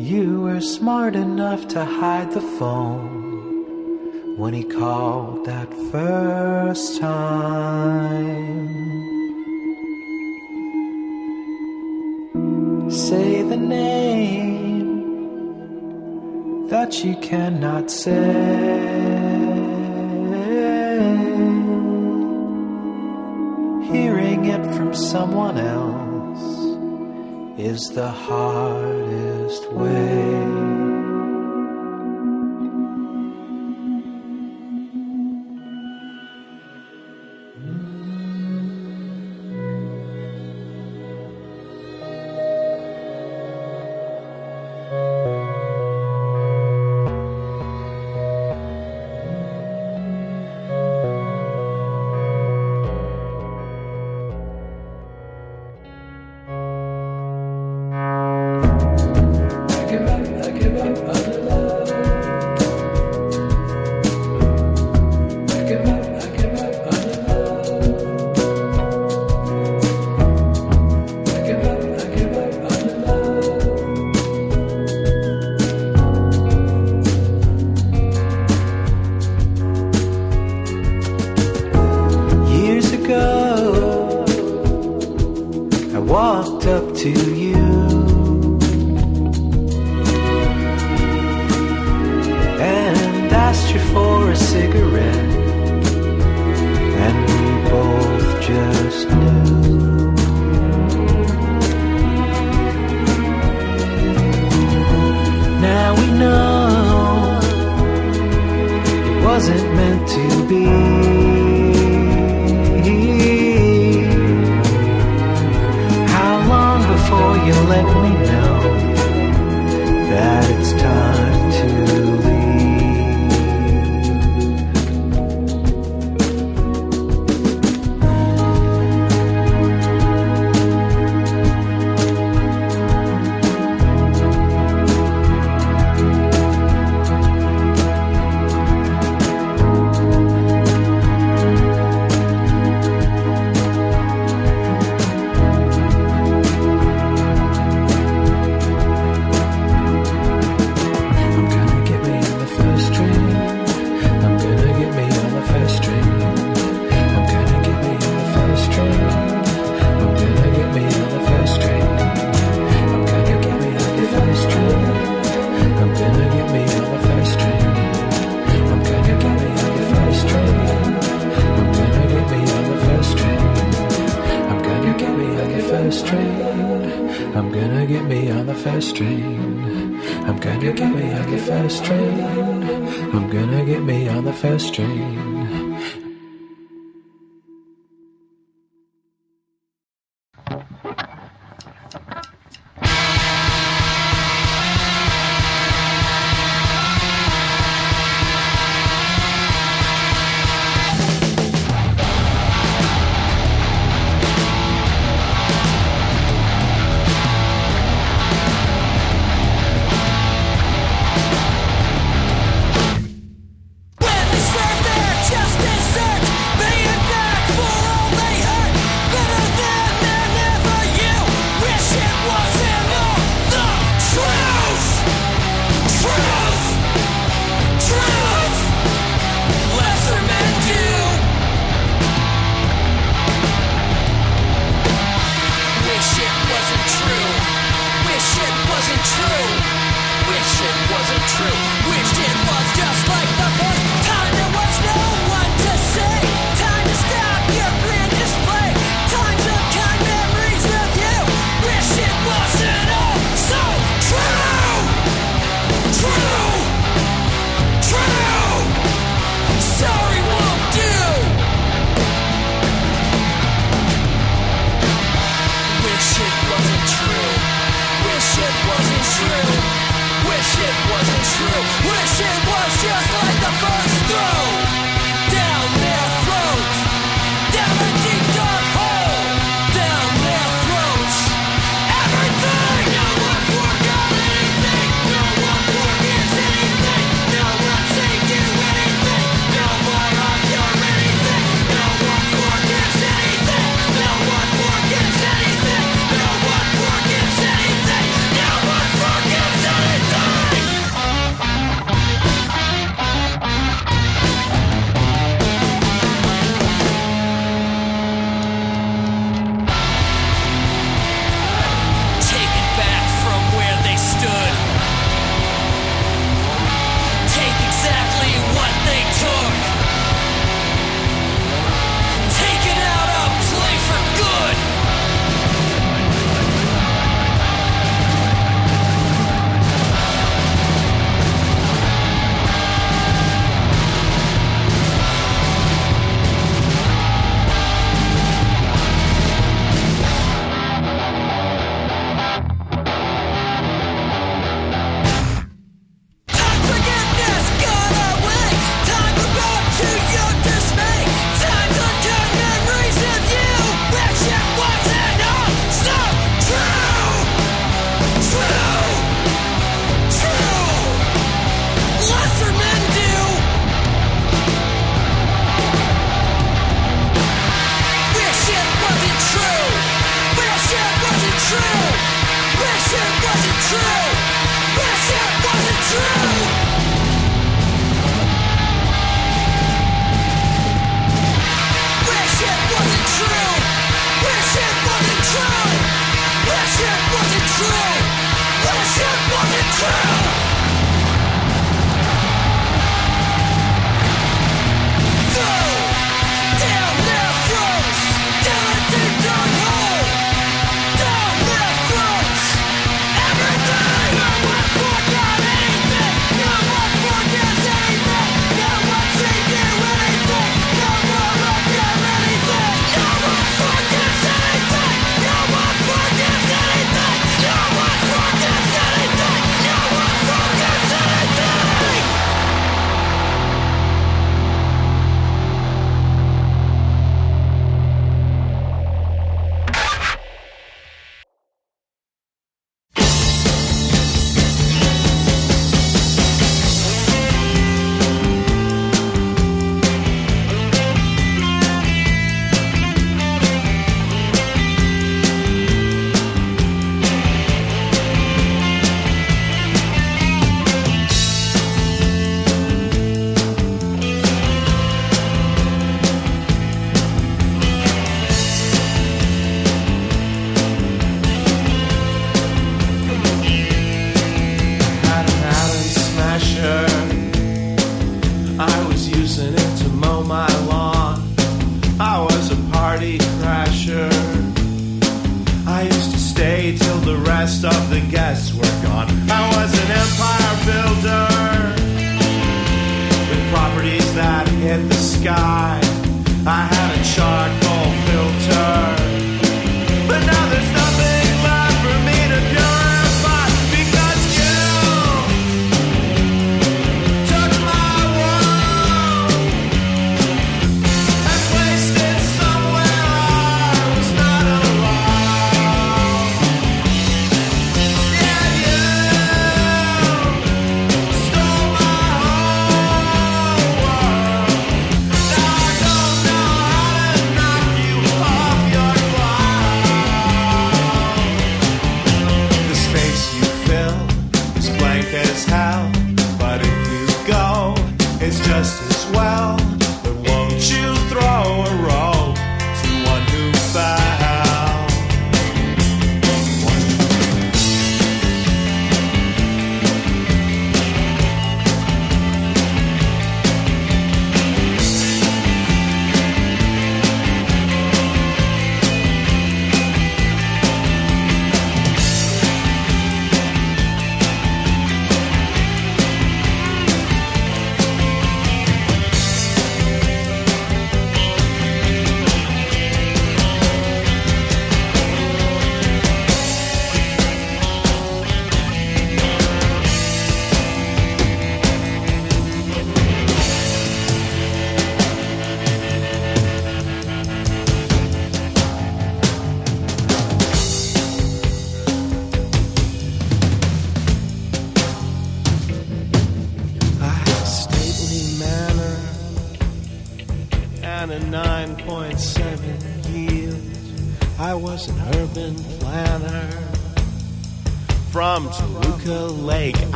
You were smart enough to hide the phone when he called that first time. Say the name that you cannot say. someone else is the hardest way.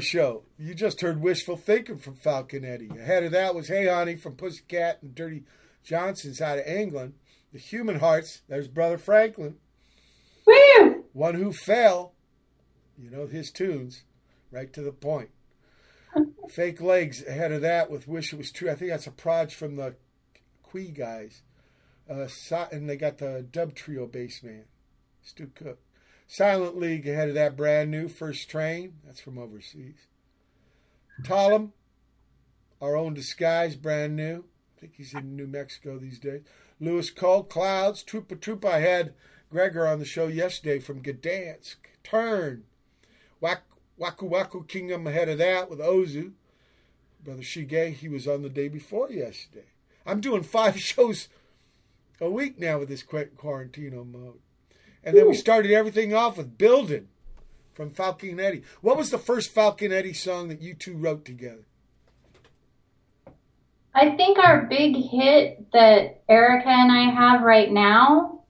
Show. You just heard Wishful Thinking from Falcon Eddy. Ahead of that was Hey Honey from Pussycat and Dirty Johnson's out of England. The Human Hearts, there's Brother Franklin. Woo! One Who Fell, you know his tunes, right to the point. Fake Legs ahead of that with Wish It Was True. I think that's a proj from the Quee guys. Uh, and they got the dub trio bass man, Stu Cook. Silent League ahead of that brand new First Train. That's from overseas. Thollem, our own disguise, brand new. I think he's in New Mexico these days. Louis Cole, Clouds, Trupa Trupa. I had Gregor on the show yesterday from Gdansk. Turn, Wak, Waku Waku Kingdom ahead of that with Ozu. Brother Shige, he was on the day before yesterday. I'm doing five shows a week now with this qu- quarantino mode. And then we started everything off with Building from Falcon Eddy. What was the first Falcon Eddy song that you two wrote together? I think our big hit that Erica and I have right now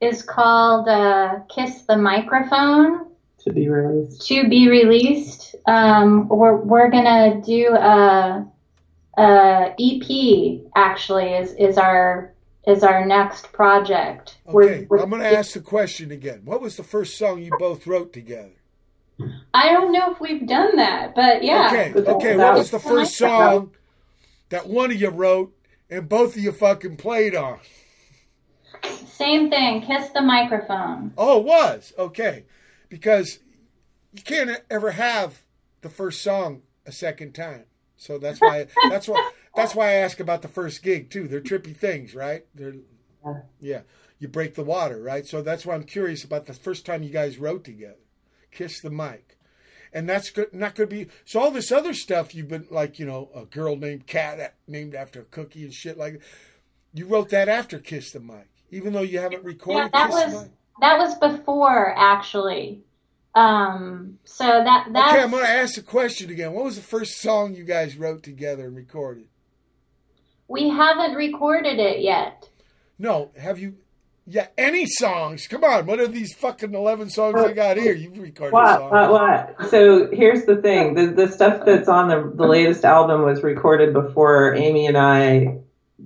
is called uh, Kiss the Microphone To be released. to be released. Um, we're, we're going to do a, a EP actually is, is our is our next project. Okay, I'm going to ask the question again. What was the first song you both wrote together? I don't know if we've done that, but yeah. Okay, okay. What was the first song that one of you wrote and both of you fucking played on? Same thing. Kiss the microphone. Oh, it was okay, because you can't ever have the first song a second time. So that's why that's why that's why I ask about the first gig too. They're trippy things, right? They're yeah. You break the water, right? So that's why I'm curious about the first time you guys wrote together. Kiss the mic. And that's good, not going to be. So all this other stuff you've been like, you know, a girl named Cat named after a cookie and shit like. You wrote that after Kiss the Mic, even though you haven't Yeah, recorded that Kiss the was Mic. that was before actually. Um, so that that. Okay, I'm going to ask the question again. What was the first song you guys wrote together and recorded? We haven't recorded it yet. No, have you Yeah, any songs. Come on, what are these fucking eleven songs I got here? You've recorded What? songs. What? What? So here's the thing: the the stuff that's on the the latest album was recorded before Amy and I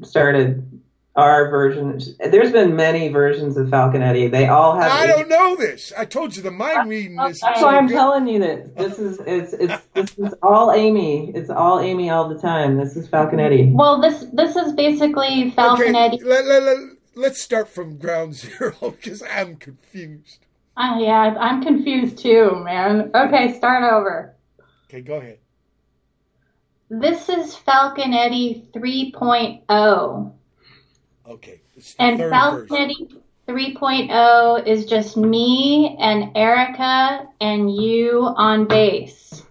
started our version. There's been many versions of Falcon Eddy. They all have. I don't know this. I told you the mind reading is. That's why I'm telling you that this is it's it's this is all Amy. It's all Amy all the time. This is Falcon Eddy. Well, this this is basically Falcon Eddy. Okay, let, let, let, let's start from ground zero because I'm confused. Oh, yeah, I'm confused too, man. Okay, start over. Okay, go ahead. This is Falcon Eddy 3.0. Okay, And verse. Falcon Eddy 3.0 is just me and Erica and you on bass.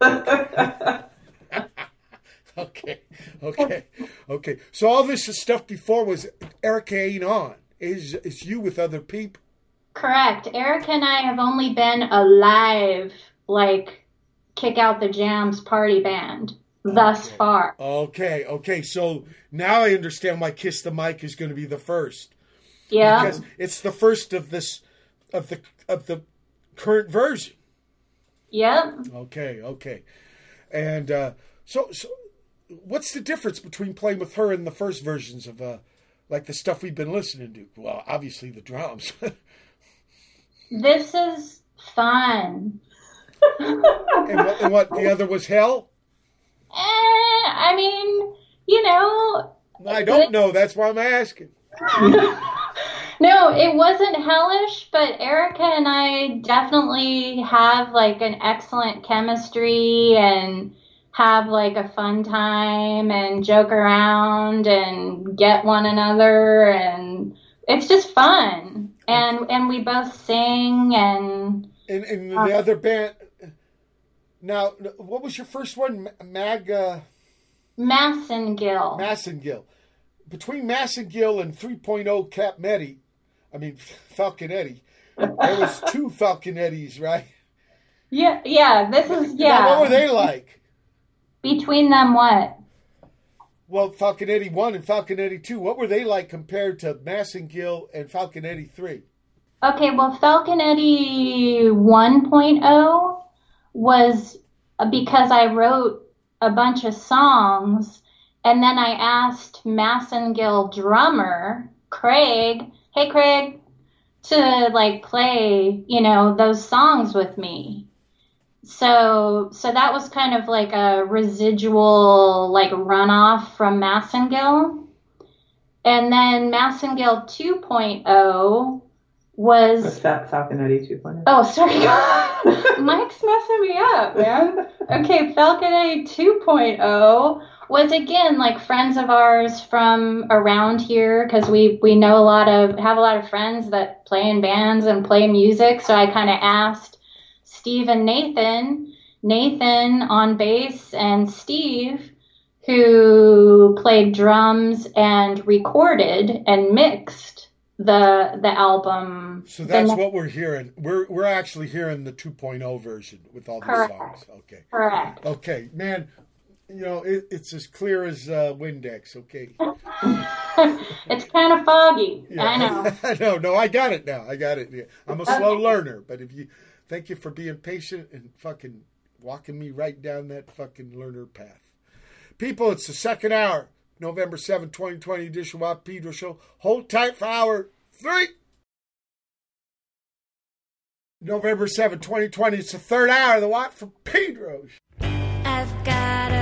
Okay, okay, okay. So all this stuff before was Erica ain't on. Is it's you with other people? Correct. Erica and I have only been alive like, kick out the jams party band thus far. Okay, okay. So now I understand why Kiss the Mic is going to be the first. Yeah. because it's the first of this of the of the current version. Yep. Okay, okay. And uh, so so what's the difference between playing with her and the first versions of uh like the stuff we've been listening to? Well, obviously the drums. This is fun. and, what, and what the other was hell? Eh, I mean, you know, I don't know. That's why I'm asking. no, it wasn't hellish, but Erica and I definitely have like an excellent chemistry and have like a fun time and joke around and get one another and it's just fun. And and we both sing and And, and the other band. Now, what was your first one? Ma- Mag uh, Massengill. Massengill. Between Massengill and 3.0 Cap Medi, I mean Falcon Eddy, there was two Falcon Eddys, right? yeah, yeah, this is yeah. Now, what were they like? Between them what? Well, Falcon Eddy 1 and Falcon Eddy 2, what were they like compared to Massengill and Falcon Eddy 3? Okay, well, Falcon Eddy 1.0 was uh, because I wrote a bunch of songs and then I asked Massengill drummer Craig, hey Craig, to like play, you know, those songs with me. So, so that was kind of like a residual, like runoff from Massengill. And then Massengill 2.0 was What's that Falcon Eddy 2.0? Oh, sorry. Mike's messing me up, man. Okay, Falcon Eddy 2.0 was again like friends of ours from around here because we we know a lot of have a lot of friends that play in bands and play music. So I kind of asked Steve and Nathan, Nathan on bass and Steve who played drums and recorded and mixed the the album. So that's next- what we're hearing. We're we're actually hearing the 2.0 version with all these Correct. songs. Okay. Correct. Okay, man. You know it, it's as clear as uh, Windex. Okay. it's kind of foggy. Yeah. I know. I know. No, I got it now. I got it. Yeah. I'm a slow learner, but if you thank you for being patient and fucking walking me right down that fucking learner path. People, it's the second hour, November 7, 2020 edition of Pedro Show. Hold tight for hour three. November 7, 2020. It's the third hour of the Watt for Pedro. I've got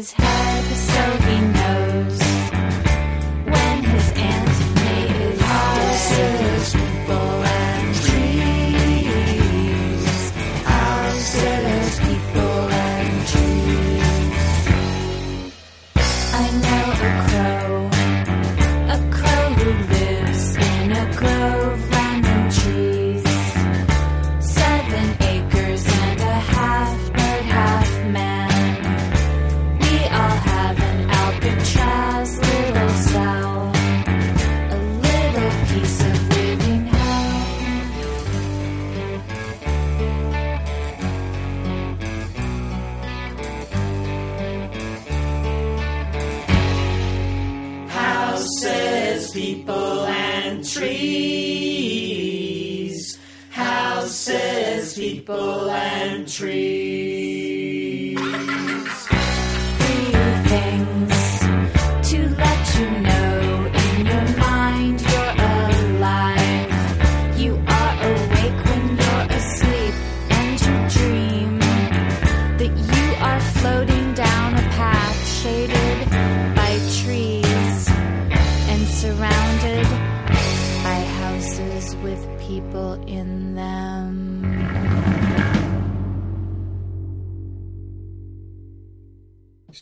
his head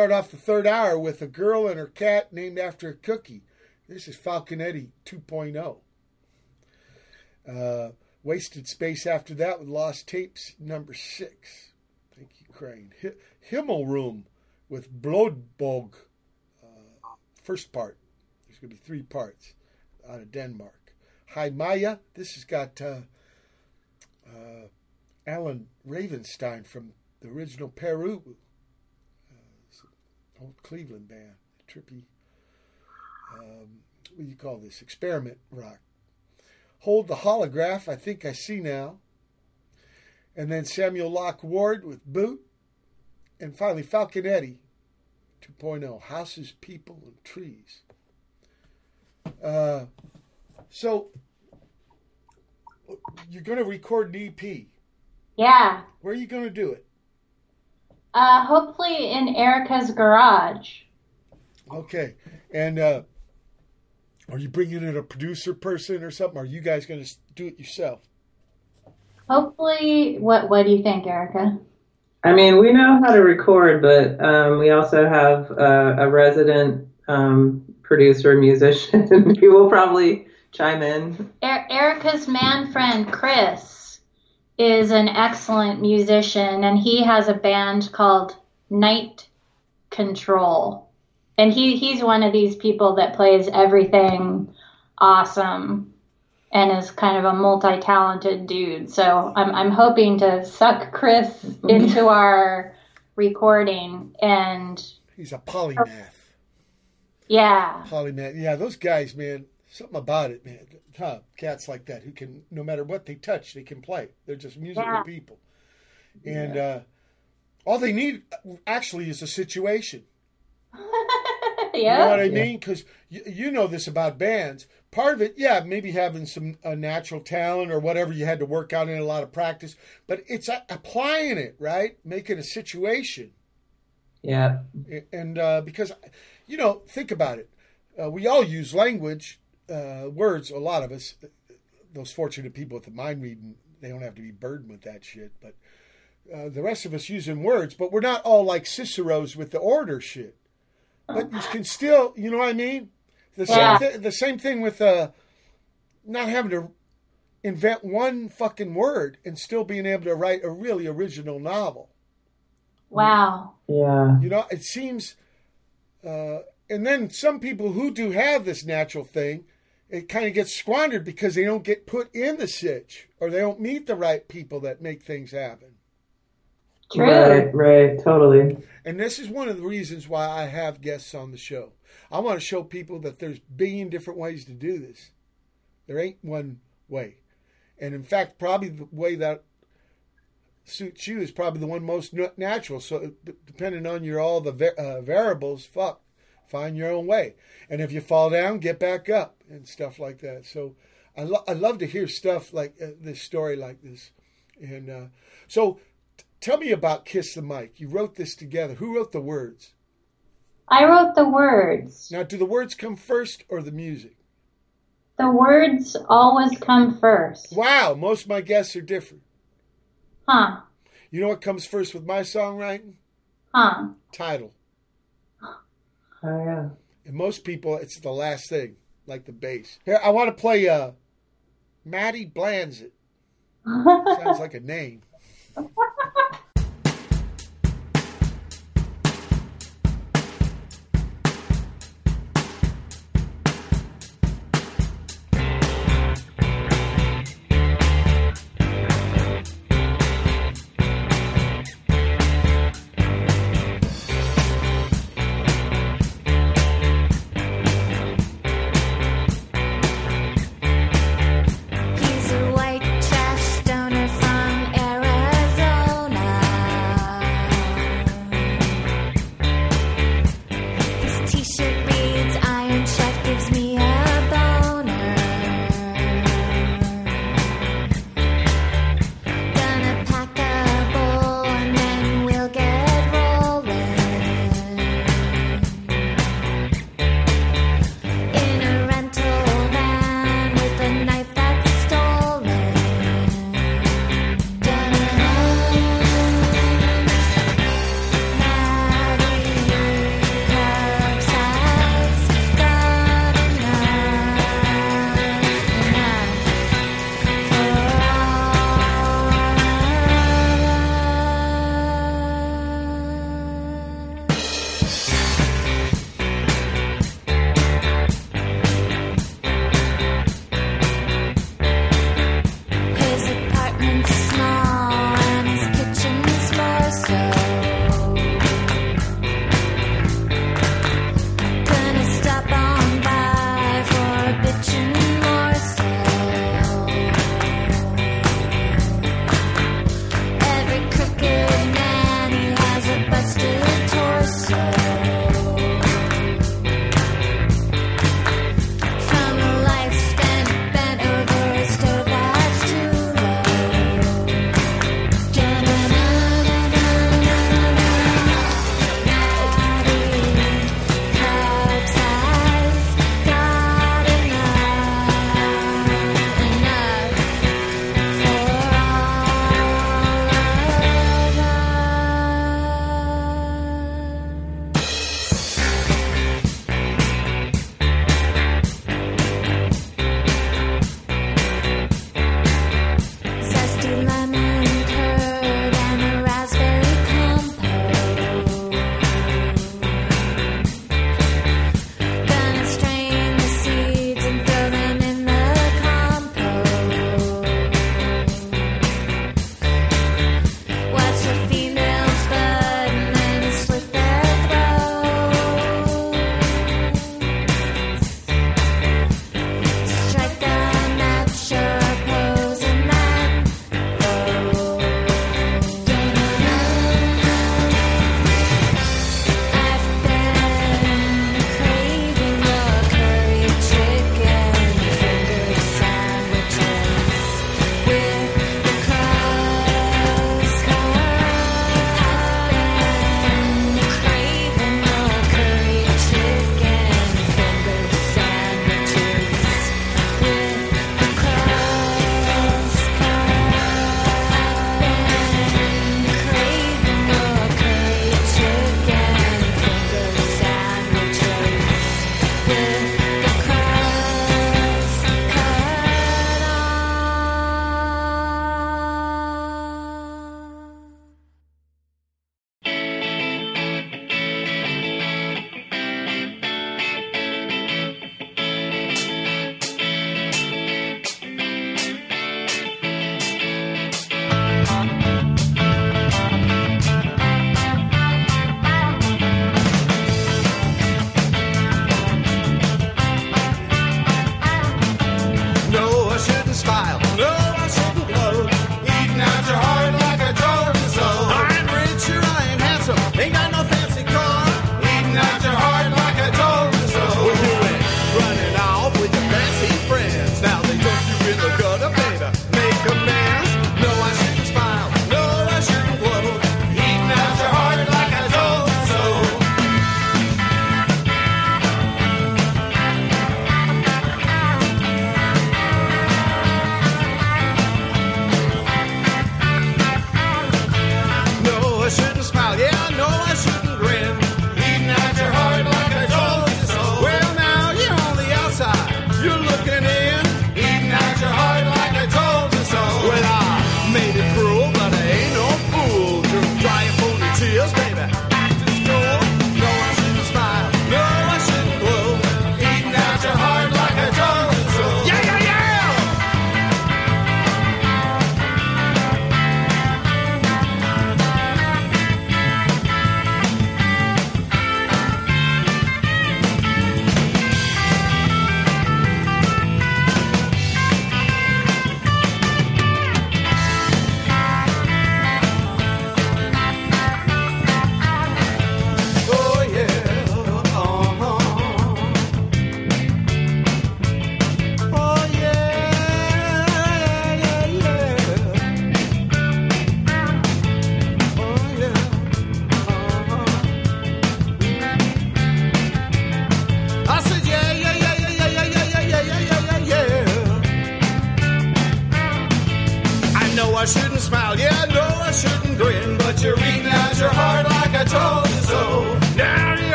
Start off the third hour with a girl and her cat named after a cookie. This is Falcon Eddy 2.0. Uh, wasted space after that with Lost Tapes number six. Thank you, Crane. Hi- Himmelrum with Blodbog. Uh, first part. There's going to be three parts out of Denmark. Hy Maya. This has got uh, uh, Allen Ravenstine from the original Peru old Cleveland band, trippy. Um, what do you call this? Experiment rock. Hold the holograph. I think I see now. And then Samuel Locke Ward with Boot, and finally Falcon Eddy 2.0 Houses, People, and Trees. Uh, so you're going to record an EP. Yeah. Where are you going to do it? Uh, hopefully in Erica's garage. Okay. And uh, are you bringing in a producer person or something? Or are you guys going to do it yourself? Hopefully, what what do you think, Erica? I mean, we know how to record, but um, we also have uh, a resident um, producer, musician. he will probably chime in. Er- Erica's man friend Chris is an excellent musician, and he has a band called Night Control, and he he's one of these people that plays everything awesome and is kind of a multi-talented dude. So I'm I'm hoping to suck Chris into our recording and He's a polymath. yeah. Polymath. Yeah, those guys, man, something about it, man. Huh, cats like that who can, no matter what they touch, they can play. They're just musical Yeah. people. And uh, all they need actually is a situation. yeah, You know what I mean? Because you, you know this about bands. Part of it, yeah, maybe having some uh, natural talent or whatever you had to work out in a lot of practice, but it's a- applying it, right? Making a situation. Yeah. And uh, because, you know, think about it. Uh, we all use language, uh, words, a lot of us. Those fortunate people with the mind reading, they don't have to be burdened with that shit. But uh, the rest of us using words, but we're not all like Cicero's with the order shit. But you can still, you know what I mean? The Yeah. same, th- the same thing with uh, not having to invent one fucking word and still being able to write a really original novel. Wow. Yeah. You know, it seems, uh, and then some people who do have this natural thing, it kind of gets squandered because they don't get put in the sitch or they don't meet the right people that make things happen. True. Right, right, totally. And this is one of the reasons why I have guests on the show. I want to show people that there's billion different ways to do this. There ain't one way. And in fact, probably the way that suits you is probably the one most natural. So depending on your all the uh, variables, fuck, find your own way. And if you fall down, get back up and stuff like that. So I, lo- I love to hear stuff like uh, this story like this. And uh, so t- Tell me about Kiss the Mic. You wrote this together. Who wrote the words? I wrote the words. Now, do the words come first or the music? The words always come first. Wow, most of my guests are different. Huh. You know what comes first with my songwriting? Huh. Title. Oh yeah. And most people, it's the last thing, like the bass. Here, I want to play uh, Matte Blansit. Sounds like a name.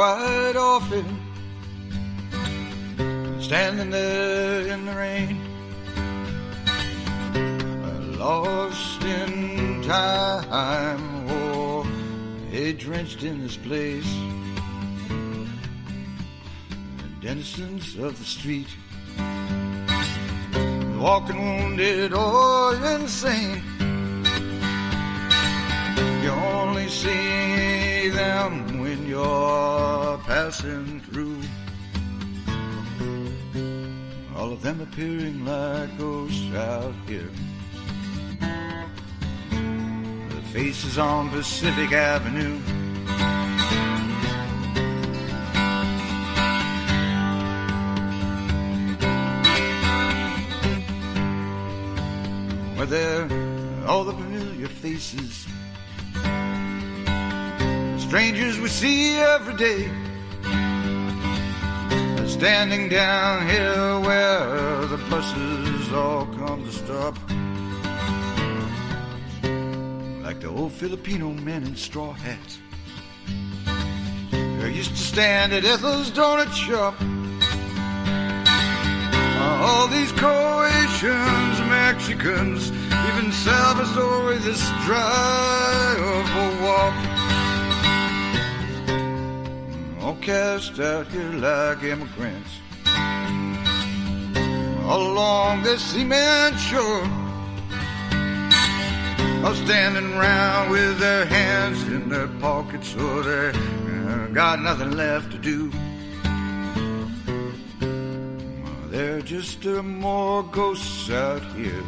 quite often, standing there in the rain, lost in time, oh, or hey, drenched in this place. The denizens of the street, walking wounded or insane. You only see them passing through. All of them appearing like ghosts out here. The faces on Pacific Avenue. Where there all the familiar faces strangers we see every day. Standing down here where the buses all come to stop. Like the old Filipino men in straw hats. They used to stand at Ethel's donut shop. All these Croatians, Mexicans, even Salvador, this drive walk. Outcast out here like immigrants. Along the cement shore, all standing around with their hands in their pockets, so they uh, got nothing left to do. They're just uh, more ghosts out here.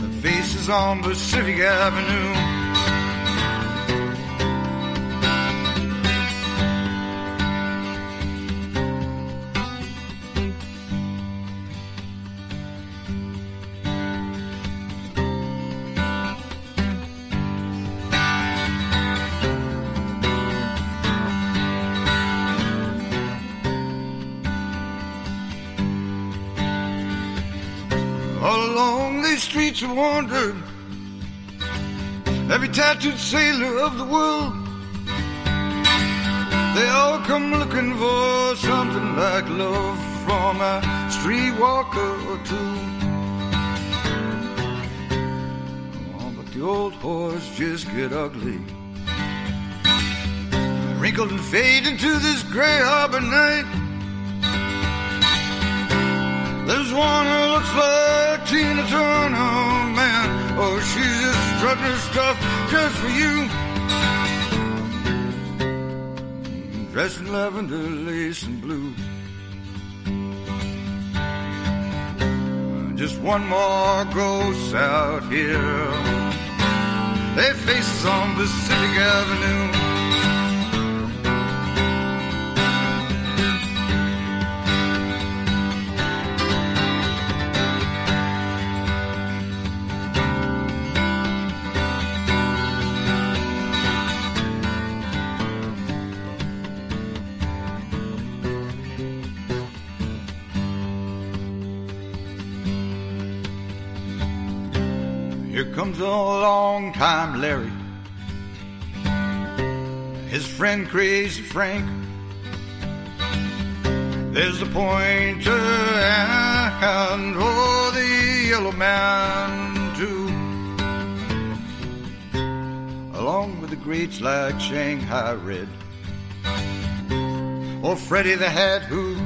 The faces on Pacific Avenue. Streets I wandered. Every tattooed sailor of the world. They all come looking for something like love from a streetwalker or two. Oh, but the old horse just get ugly. Wrinkled and fade into this gray harbor night. There's one who looks like Tina Turner, man. Oh, she's just strutting her stuff just for you. Dressed in lavender, lace, and blue. Just one more ghost out here. Their faces on Pacific Avenue. Here a long time Larry. His friend Crazy Frank. There's the pointer and oh, the yellow man too. Along with the greats like Shanghai Red. Or Freddie the Hat who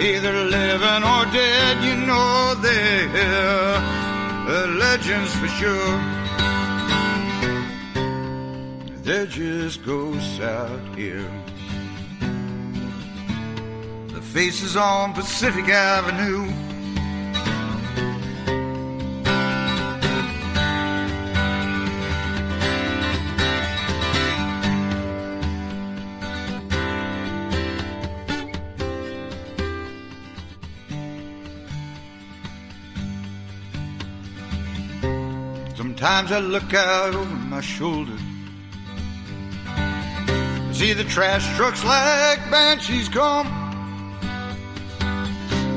either living or dead, you know they're uh, legends for sure. They're just ghosts out here. The faces on Pacific Avenue. Sometimes I look out over my shoulder. See the trash trucks like banshees come.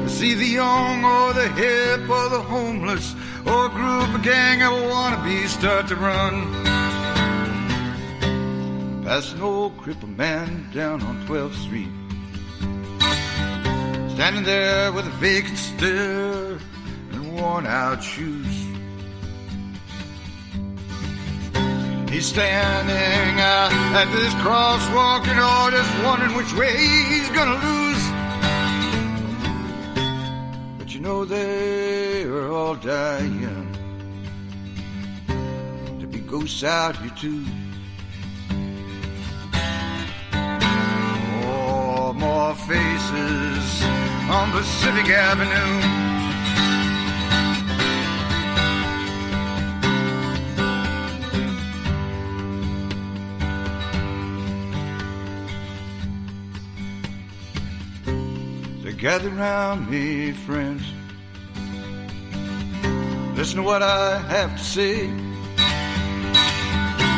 See the young or the hip or the homeless or a group of gang of wannabes start to run. Past an old crippled man down on 12th Street. Standing there with a vacant stare and worn out shoes. He's standing uh, at this crosswalk and all just wondering which way he's gonna lose. But you know they are all dying. To be ghosts out here too. Oh, more faces on Pacific Avenue. Gather round me, friends. Listen to what I have to say.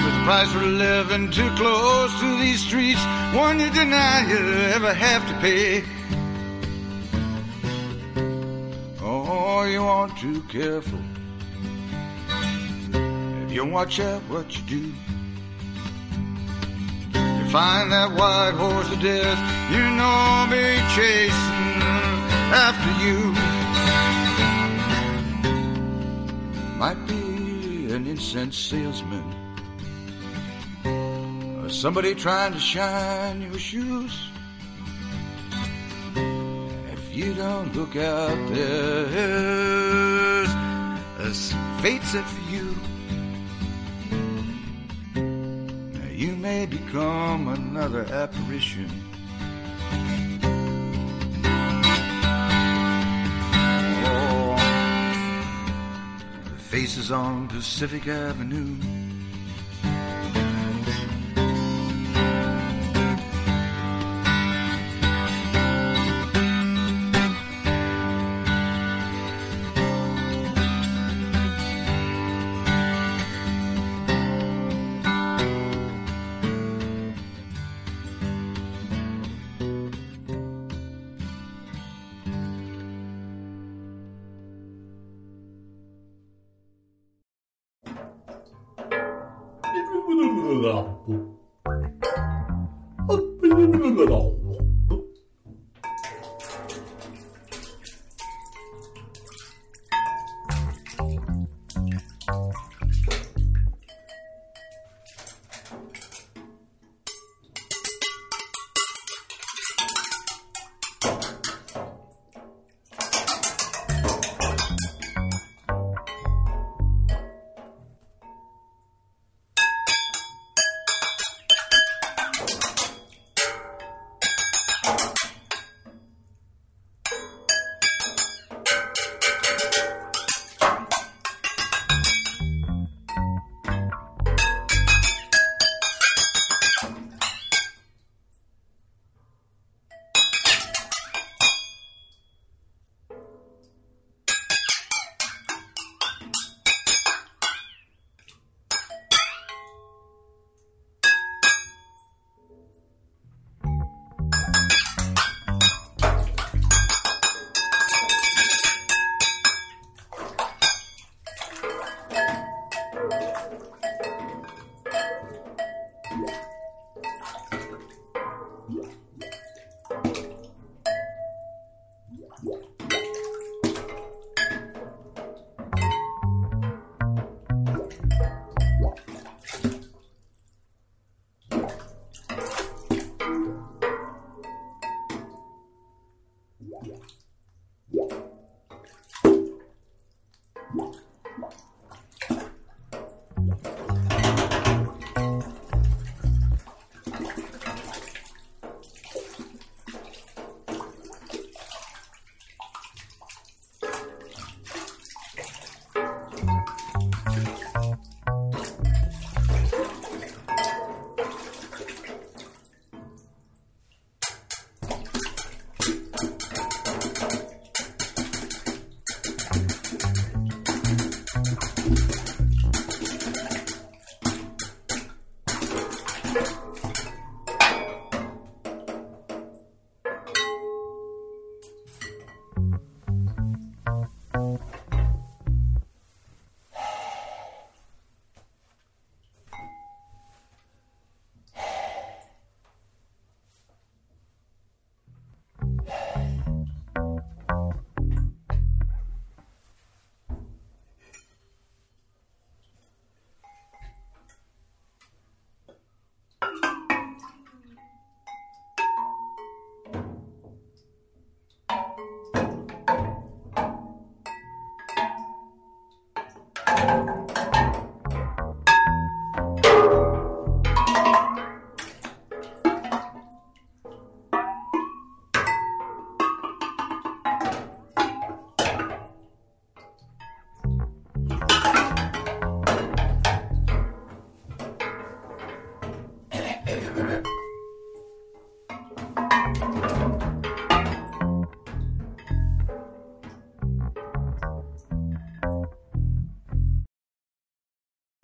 The price for living too close to these streets, one you deny you ever have to pay. Oh, you aren't too careful. If you watch out what you do. You find that white horse of death, you know be chasing after you. Might be an incense salesman or somebody trying to shine your shoes. If you don't look out, there's a fate set for you. You may become another apparition. Faces on Pacific Avenue.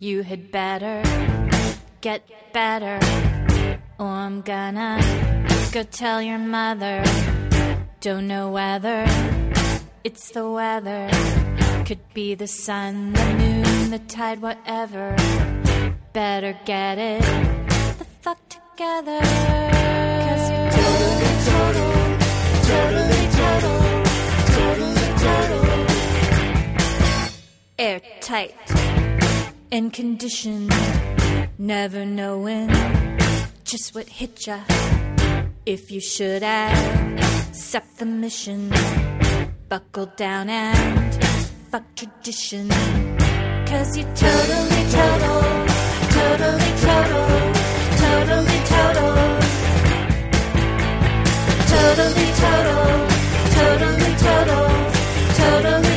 You had better get better, or I'm gonna go tell your mother. Don't know whether it's the weather, could be the sun, the moon, the tide, whatever. Better get it the fuck together. Cause you're totally total, totally total, totally total. Airtight in condition, never knowing just what hit ya. If you should accept the mission, buckle down and fuck tradition. Cause you totally, total, totally, total, totally, total. Totally, total, totally, total, totally,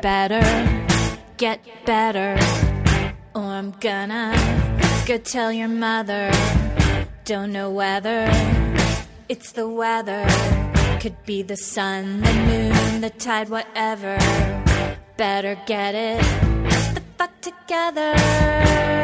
better get better, or I'm gonna go tell your mother. Don't know whether it's the weather, could be the sun, the moon, the tide, whatever. Better get it the fuck together.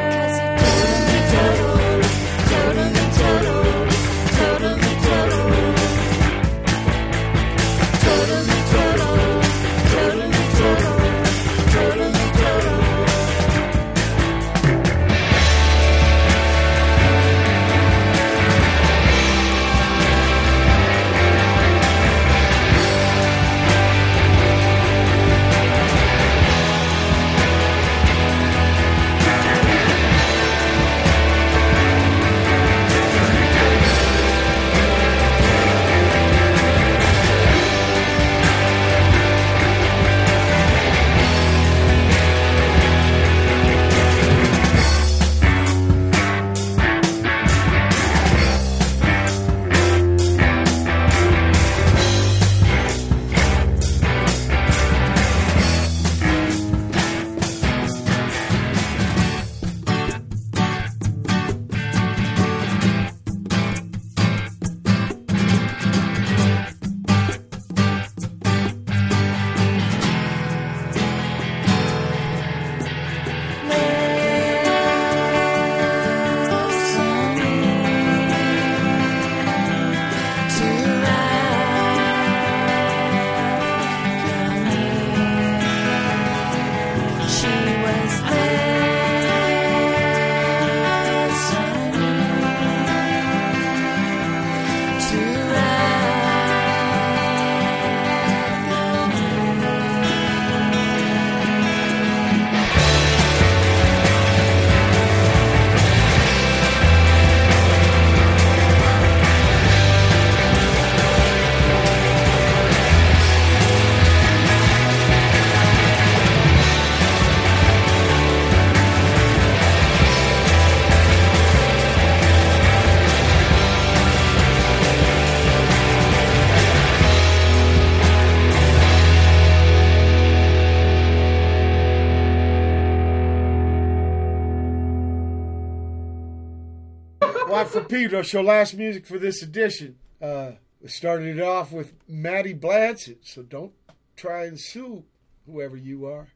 Pedro show last music for this edition. Uh, we started it off with Matte Blansit, so don't try and sue whoever you are.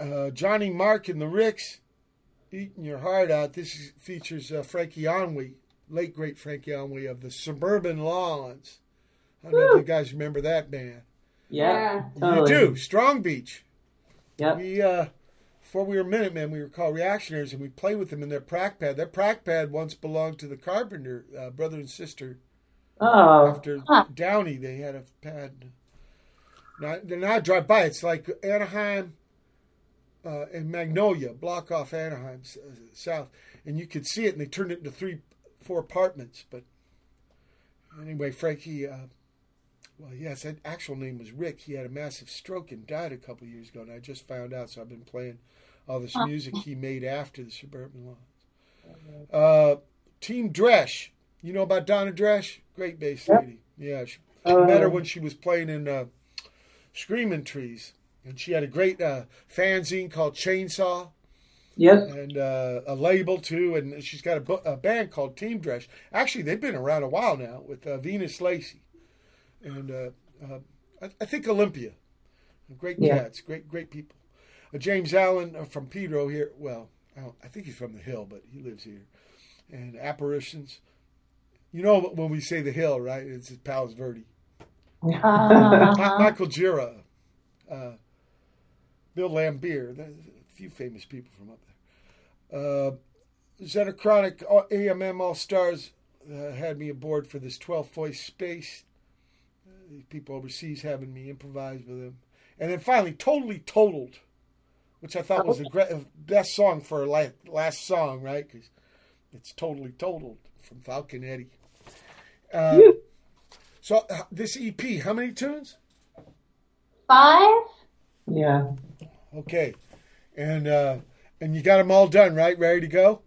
Uh, Johnny Mark and the Ricks, eating your heart out. This is, features uh, Frankie Ennui, late great Frankie Ennui of the Suburban Lawns. I don't know if you guys remember that band. Yeah, You totally. do. Strong Beach. Yep. We uh before we were Minutemen, we were called Reactionaries, and we played with them in their prac pad. Their prac pad once belonged to the Carpenter uh, brother and sister. Oh, After Downey, they had a pad. Now, they're not drive by. It's like Anaheim uh, and Magnolia, block off Anaheim s- uh, south, and you could see it. And they turned it into three, four apartments. But anyway, Frankie. Uh, well, yes, that actual name was Rick. He had a massive stroke and died a couple years ago, and I just found out. So I've been playing all this music he made after the Suburban Lawns. Uh, Team Dresch. You know about Donna Dresch? Great bass lady. Yeah, she, Uh, met her when she was playing in uh, Screaming Trees, and she had a great uh, fanzine called Chainsaw Yep. and uh, a label too, and she's got a, bu- a band called Team Dresch. Actually, they've been around a while now with uh, Venus Lacy, and uh, uh, I, I think Olympia. Great Yeah. cats, great great people. Uh, James Allen uh, from Pedro here. Well, I, don't, I think he's from the Hill, but he lives here. And Apparitions. You know when we say the Hill, right? It's Palos Verde. Uh-huh. Michael Gira, uh, Bill Laimbeer, there's a few famous people from up there. Uh, Xenochronic uh, AMM All Stars uh, had me aboard for this twelfth foist spaced. These people overseas having me improvise with them. And then finally, Totally Totaled, which I thought was the best song for a la- last song, right? Because it's Totally Totaled from Falcon Eddy. Uh, so uh, this EP, how many tunes? Five? Yeah. Okay, and uh, and you got them all done, right? Ready to go?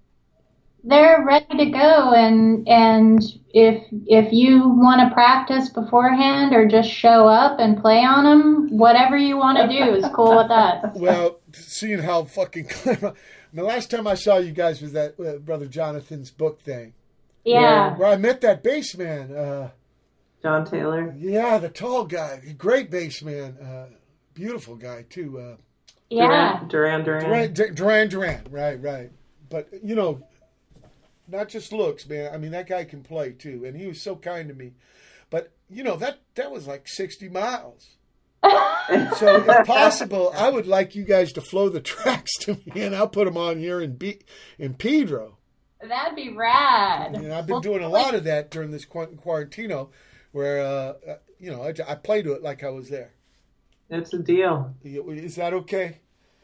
They're ready to go, and and if if you want to practice beforehand or just show up and play on them, whatever you want to do is cool with us. Well, seeing how fucking. The last time I saw you guys was that uh, brother Jonathan's book thing, Yeah. where I met that bass man. Uh, John Taylor. yeah, the tall guy, great bass man, uh, beautiful guy too. Uh, Yeah. Duran Duran. Duran, D- Duran Duran, right, right. But you know, not just looks, man. I mean, that guy can play too, and he was so kind to me. But you know that that was like sixty miles. So, if possible, I would like you guys to flow the tracks to me, and I'll put them on here in B- in Pedro. That'd be rad. And I've been doing a lot of that during this qu- quarantino, where uh, uh, you know I play to it like I was there. It's a deal. Is that okay?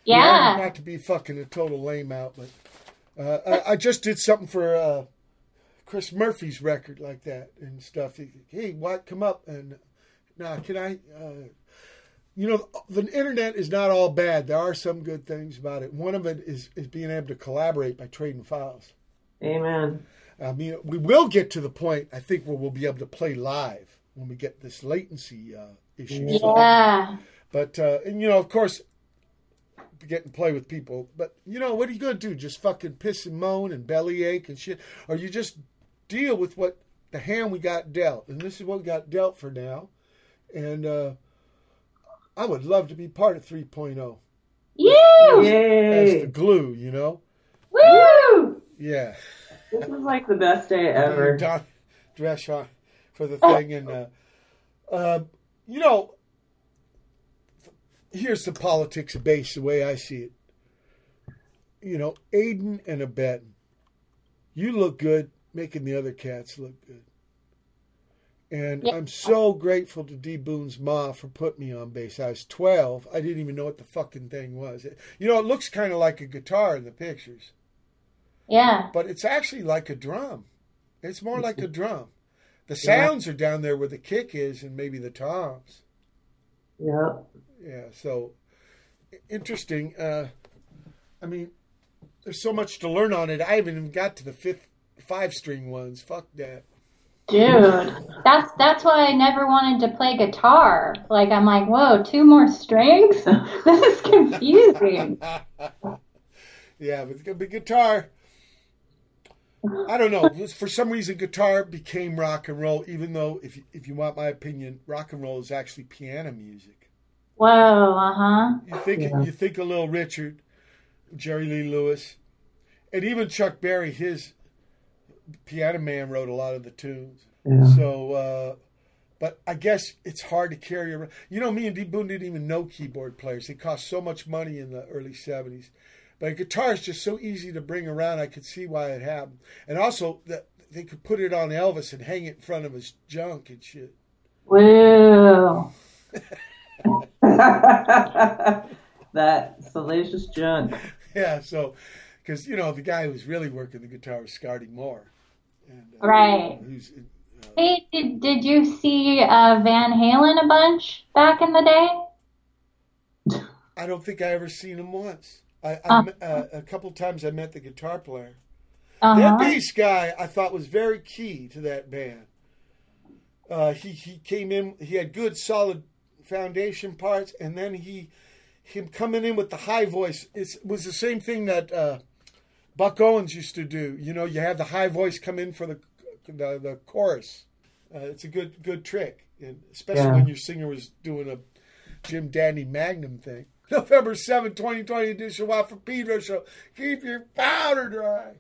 Yeah. Not to be fucking a total lame out, but uh, I, I just did something for uh, Chris Murphy's record like that and stuff. He, hey, what? Come up and now can I? Uh, you know, the internet is not all bad. There are some good things about it. One of it is is being able to collaborate by trading files. Amen. I mean, we will get to the point I think where we'll be able to play live when we get this latency uh, issue. solved. Yeah. But uh, and you know, of course, get and play with people. But you know, what are you gonna do? Just fucking piss and moan and bellyache and shit, or you just deal with what the hand we got dealt, and this is what we got dealt for now. And uh, I would love to be part of 3.0 You. as Yay. the glue, you know. Woo. Yeah. This is like the best day ever. Don for the thing, and uh, uh, you know, here's the politics of bass the way I see it. You know, Aiden and Abetten, you look good making the other cats look good. And Yeah. I'm so grateful to D. Boon's ma for putting me on bass. I was 12. I didn't even know what the fucking thing was. It- you know, it looks kind of like a guitar in the pictures Yeah. but it's actually like a drum. It's more like a drum. The sounds are down there where the kick is and maybe the toms. Yep. Yeah, so interesting. Uh, I mean, there's so much to learn on it. I haven't even got to the fifth, five string ones. Fuck that. Dude, that's that's why I never wanted to play guitar. Like I'm like, whoa, two more strings? this is confusing. yeah, but the guitar. I don't know. For some reason, guitar became rock and roll. Even though, if you, if you want my opinion, rock and roll is actually piano music. Whoa, uh huh. You think you think a Little Richard, Jerry Lee Lewis, and even Chuck Berry. His piano man wrote a lot of the tunes. Yeah. So, uh, but I guess it's hard to carry around. You know, me and D. Boon didn't even know keyboard players. They cost so much money in the early '70s. But a guitar is just so easy to bring around. I could see why it happened, and also that they could put it on Elvis and hang it in front of his junk and shit. Woo. that salacious junk. Yeah, so because you know the guy who's really working the guitar was Scotty Moore, and, uh, Right. Who's Hey, did, did you see uh, Van Halen a bunch back in the day? I don't think I ever seen him once. I, I Uh. met- uh, a couple times I met the guitar player. Uh That bass guy I thought was very key to that band. Uh, he he came in. He had good solid foundation parts, and then he him coming in with the high voice. It was the same thing that uh, Buck Owens used to do. You know, you have the high voice come in for the the, the chorus. Uh, it's a good good trick, and especially Yeah. when your singer was doing a Jim Dandy Mangrum thing. November 7, 2020 edition of from Pedro Show. Keep your powder dry.